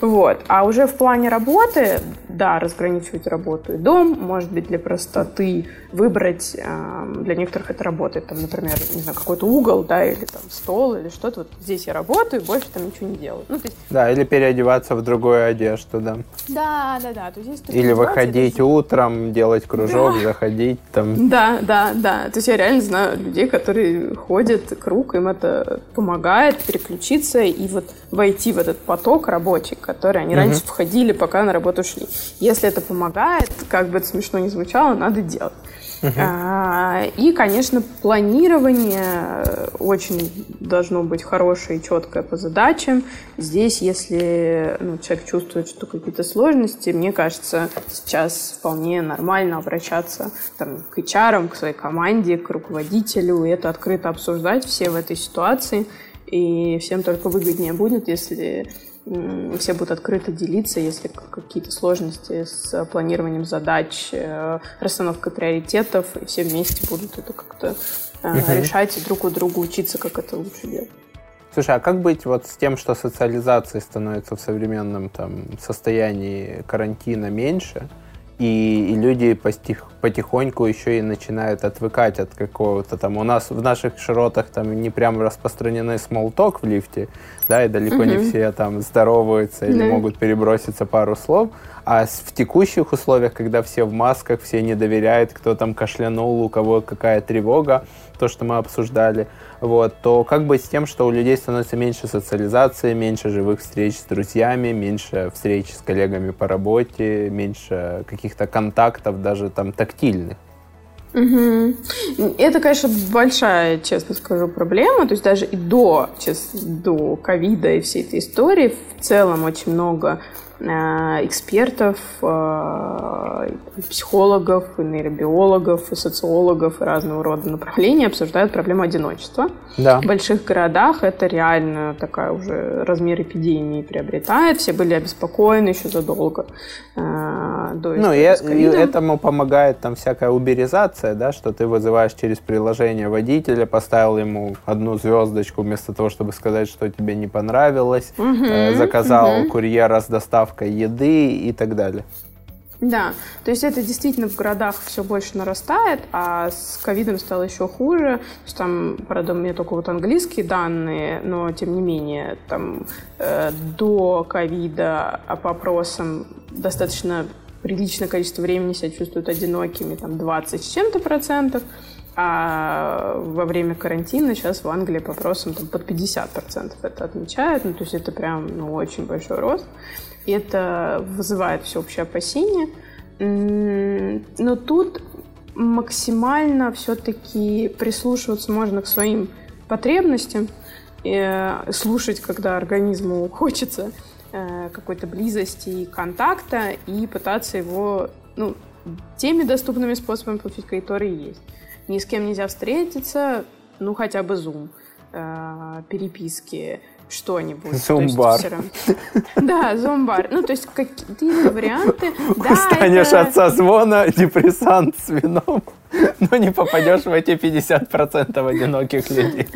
Вот. А уже в плане работы, да, разграничивать работу и дом, может быть, для простоты выбрать, э, для некоторых это работает, там, например, не знаю, какой-то угол, да, или там стол, или что-то, вот здесь я работаю, больше там ничего не делаю. Ну, то есть... Да, или переодеваться в другую одежду, да. Да, да, да. То есть, или выходить это... утром, делать кружок, да. заходить там. Да, да, да. То есть я реально знаю людей, которые ходят круг, им это помогает переключиться и вот войти в этот поток рабочий, который они угу. раньше входили, пока на работу шли. Если это помогает, как бы это смешно не звучало, надо делать. Uh-huh. И, конечно, планирование очень должно быть хорошее и четкое по задачам. Здесь, если ну, человек чувствует, что какие-то сложности, мне кажется, сейчас вполне нормально обращаться там, к HR, к своей команде, к руководителю, и это открыто обсуждать все в этой ситуации. И всем только выгоднее будет, если все будут открыто делиться, если какие-то сложности с планированием задач, э, расстановкой приоритетов, и все вместе будут это как-то угу. решать и друг у друга учиться, как это лучше делать. Слушай, а как быть вот с тем, что социализации становится в современном там, состоянии карантина меньше, и, и люди постих, потихоньку еще и начинают отвыкать от какого-то там. У нас в наших широтах там не прям распространены смолток в лифте, да, и далеко угу. не все там здороваются или да. могут переброситься пару слов. А в текущих условиях, когда все в масках, все не доверяют, кто там кашлянул, у кого какая тревога, то, что мы обсуждали, вот, то как быть с тем, что у людей становится меньше социализации, меньше живых встреч с друзьями, меньше встреч с коллегами по работе, меньше каких-то контактов, даже там тактильных? Угу. Это, конечно, большая, честно скажу, проблема. То есть даже и до, честно, до ковида и всей этой истории в целом очень много экспертов, э, психологов, и нейробиологов, и социологов, и разного рода направлений обсуждают проблему одиночества. Да. В больших городах это реально такая уже размер эпидемии приобретает. Все были обеспокоены еще задолго э, до Ну, и, и этому помогает там всякая уберизация, да, что ты вызываешь через приложение водителя, поставил ему одну звездочку вместо того, чтобы сказать, что тебе не понравилось, угу, заказал угу. курьера с доставкой еды и так далее. Да, то есть это действительно в городах все больше нарастает, а с ковидом стало еще хуже. Там, правда, у меня только вот английские данные, но тем не менее, там э, до ковида по опросам достаточно приличное количество времени себя чувствуют одинокими, там 20 с чем-то процентов. А во время карантина сейчас в Англии по опросам там, под 50% это отмечают. Ну, то есть это прям ну, очень большой рост. И это вызывает всеобщее опасение. Но тут максимально все-таки прислушиваться можно к своим потребностям, и слушать, когда организму хочется э, какой-то близости и контакта, и пытаться его ну, теми доступными способами получить, которые есть. Ни с кем нельзя встретиться, ну хотя бы Zoom, э, переписки, что-нибудь. Зумбар. Да, зумбар. Ну, то есть какие-то варианты. Устанешь да, это... от созвона, депрессант с вином, но не попадешь в эти 50% одиноких людей.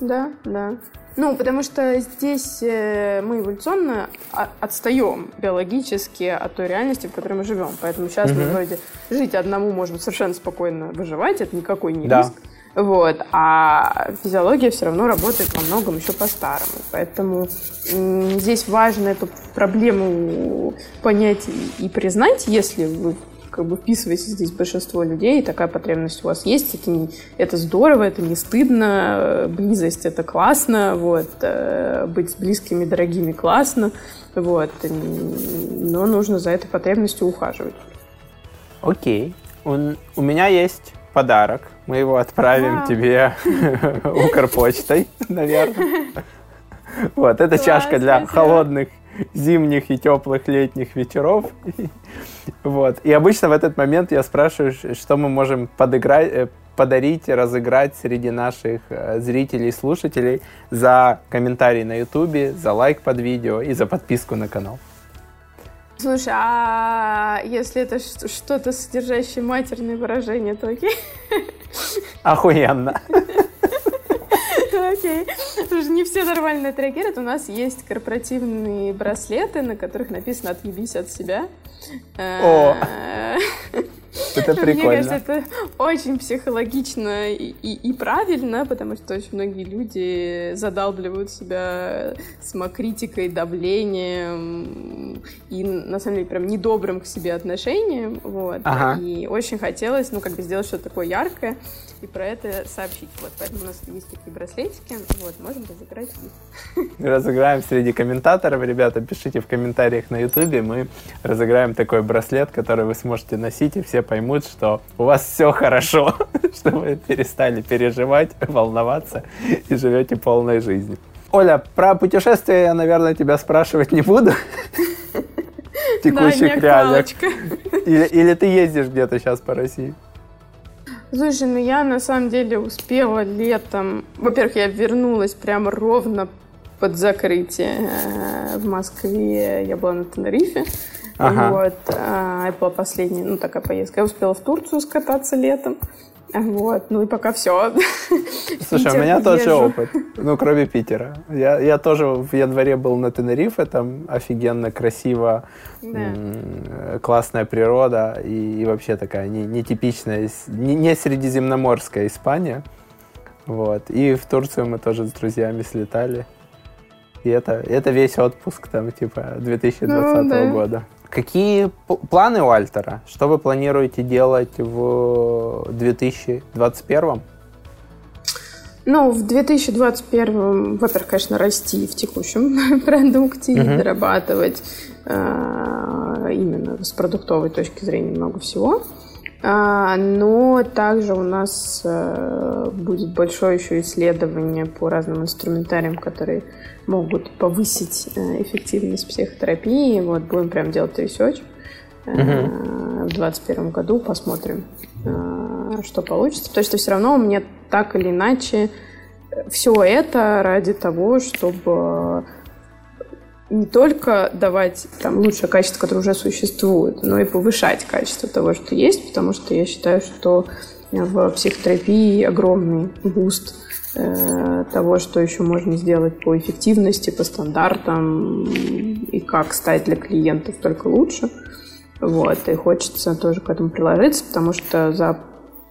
Да, да. Ну, потому что здесь э, мы эволюционно отстаем биологически от той реальности, в которой мы живем. Поэтому сейчас угу. мы вроде жить одному можем совершенно спокойно выживать, это никакой не да. риск. Вот. А физиология все равно работает во многом еще по-старому. Поэтому здесь важно эту проблему понять и признать, если вы как бы вписываетесь здесь большинство людей, и такая потребность у вас есть, это, не, это здорово, это не стыдно, близость это классно, вот, э, быть с близкими, дорогими классно, вот, но нужно за этой потребностью ухаживать. Окей. У, у меня есть подарок. Мы его отправим тебе Укрпочтой, наверное. Вот, это чашка для холодных зимних и теплых летних вечеров. Вот. И обычно в этот момент я спрашиваю, что мы можем подыграть, э, подарить, разыграть среди наших э, зрителей и слушателей за комментарий на ютубе, за лайк под видео и за подписку на канал. Слушай, а если это что-то содержащее матерные выражения, то окей? Охуенно. Окей. Слушай, не все нормально это реагируют. У нас есть корпоративные браслеты, на которых написано «Отъебись от себя». О! Это прикольно. Мне кажется, это очень психологично и, и, и правильно, потому что очень многие люди задалбливают себя самокритикой, давлением и, на самом деле, прям недобрым к себе отношением. Вот. Ага. И очень хотелось, ну, как бы сделать что-то такое яркое и про это сообщить. Вот, поэтому у нас есть такие браслетики, вот, можем разыграть их. Разыграем среди комментаторов, ребята, пишите в комментариях на ютубе, мы разыграем такой браслет, который вы сможете носить, и все поймут, что у вас все хорошо, что вы перестали переживать, волноваться и живете полной жизнью. Оля, про путешествия я, наверное, тебя спрашивать не буду. текущих реалиях. Или, или ты ездишь где-то сейчас по России? Слушай, ну я на самом деле успела летом. Во-первых, я вернулась прямо ровно под закрытие э, в Москве. Я была на Тенерифе. Ага. Вот. А, это была последняя, ну, такая поездка. Я успела в Турцию скататься летом. Вот, ну и пока все. Слушай, у меня тот же опыт, ну, кроме Питера. Я, я тоже в январе был на Тенерифе, там офигенно красиво, да. классная природа и, и вообще такая не, нетипичная, не, не средиземноморская Испания. Вот. И в Турцию мы тоже с друзьями слетали. И это, это весь отпуск там, типа, 2020 ну, да. года. Какие планы у Альтера? Что вы планируете делать в 2021? Ну, в 2021, во-первых, конечно, расти в текущем продукте uh-huh. и дорабатывать э, именно с продуктовой точки зрения много всего. А, но также у нас э, будет большое еще исследование по разным инструментариям, которые могут повысить э, эффективность психотерапии. Вот будем прям делать research. Uh-huh. В 2021 году посмотрим, э, что получится. Потому что все равно мне так или иначе все это ради того, чтобы не только давать там лучшее качество, которое уже существует, но и повышать качество того, что есть, потому что я считаю, что в психотерапии огромный буст Э, того, что еще можно сделать по эффективности, по стандартам и как стать для клиентов только лучше. Вот, и хочется тоже к этому приложиться, потому что за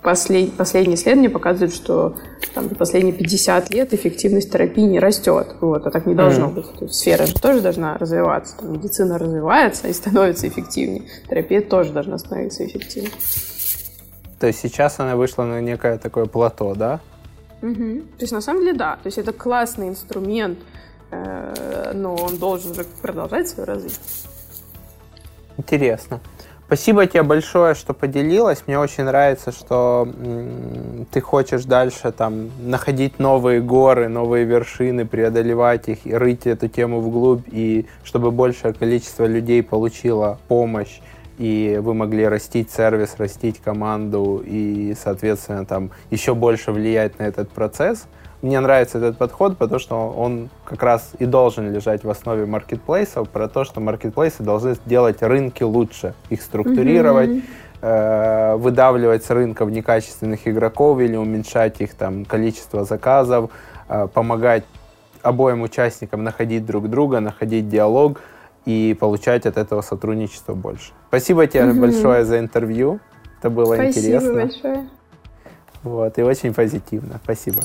послед... последние исследования показывают, что там, за последние 50 лет эффективность терапии не растет. Вот, а так не должно mm-hmm. быть. То есть сфера же тоже должна развиваться. Там, медицина развивается и становится эффективнее. Терапия тоже должна становиться эффективнее. То есть сейчас она вышла на некое такое плато, да? Угу. То есть на самом деле да, то есть это классный инструмент, э, но он должен же продолжать свое развитие. Интересно. Спасибо тебе большое, что поделилась. Мне очень нравится, что ты хочешь дальше там находить новые горы, новые вершины, преодолевать их и рыть эту тему вглубь, и чтобы большее количество людей получило помощь и вы могли растить сервис, растить команду и, соответственно, там еще больше влиять на этот процесс. Мне нравится этот подход, потому что он как раз и должен лежать в основе маркетплейсов, про то, что маркетплейсы должны сделать рынки лучше, их структурировать, mm-hmm. выдавливать с рынков некачественных игроков или уменьшать их там количество заказов, э, помогать обоим участникам находить друг друга, находить диалог, и получать от этого сотрудничества больше. Спасибо тебе угу. большое за интервью. Это было Спасибо интересно. Спасибо большое. Вот, и очень позитивно. Спасибо.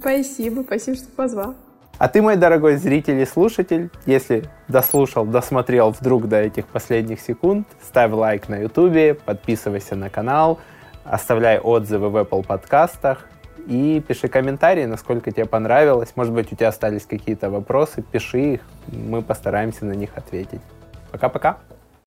Спасибо, спасибо, что позвал. А ты, мой дорогой зритель и слушатель, если дослушал, досмотрел вдруг до этих последних секунд, ставь лайк на ютубе, подписывайся на канал, оставляй отзывы в Apple подкастах, и пиши комментарии, насколько тебе понравилось. Может быть, у тебя остались какие-то вопросы, пиши их, мы постараемся на них ответить. Пока-пока.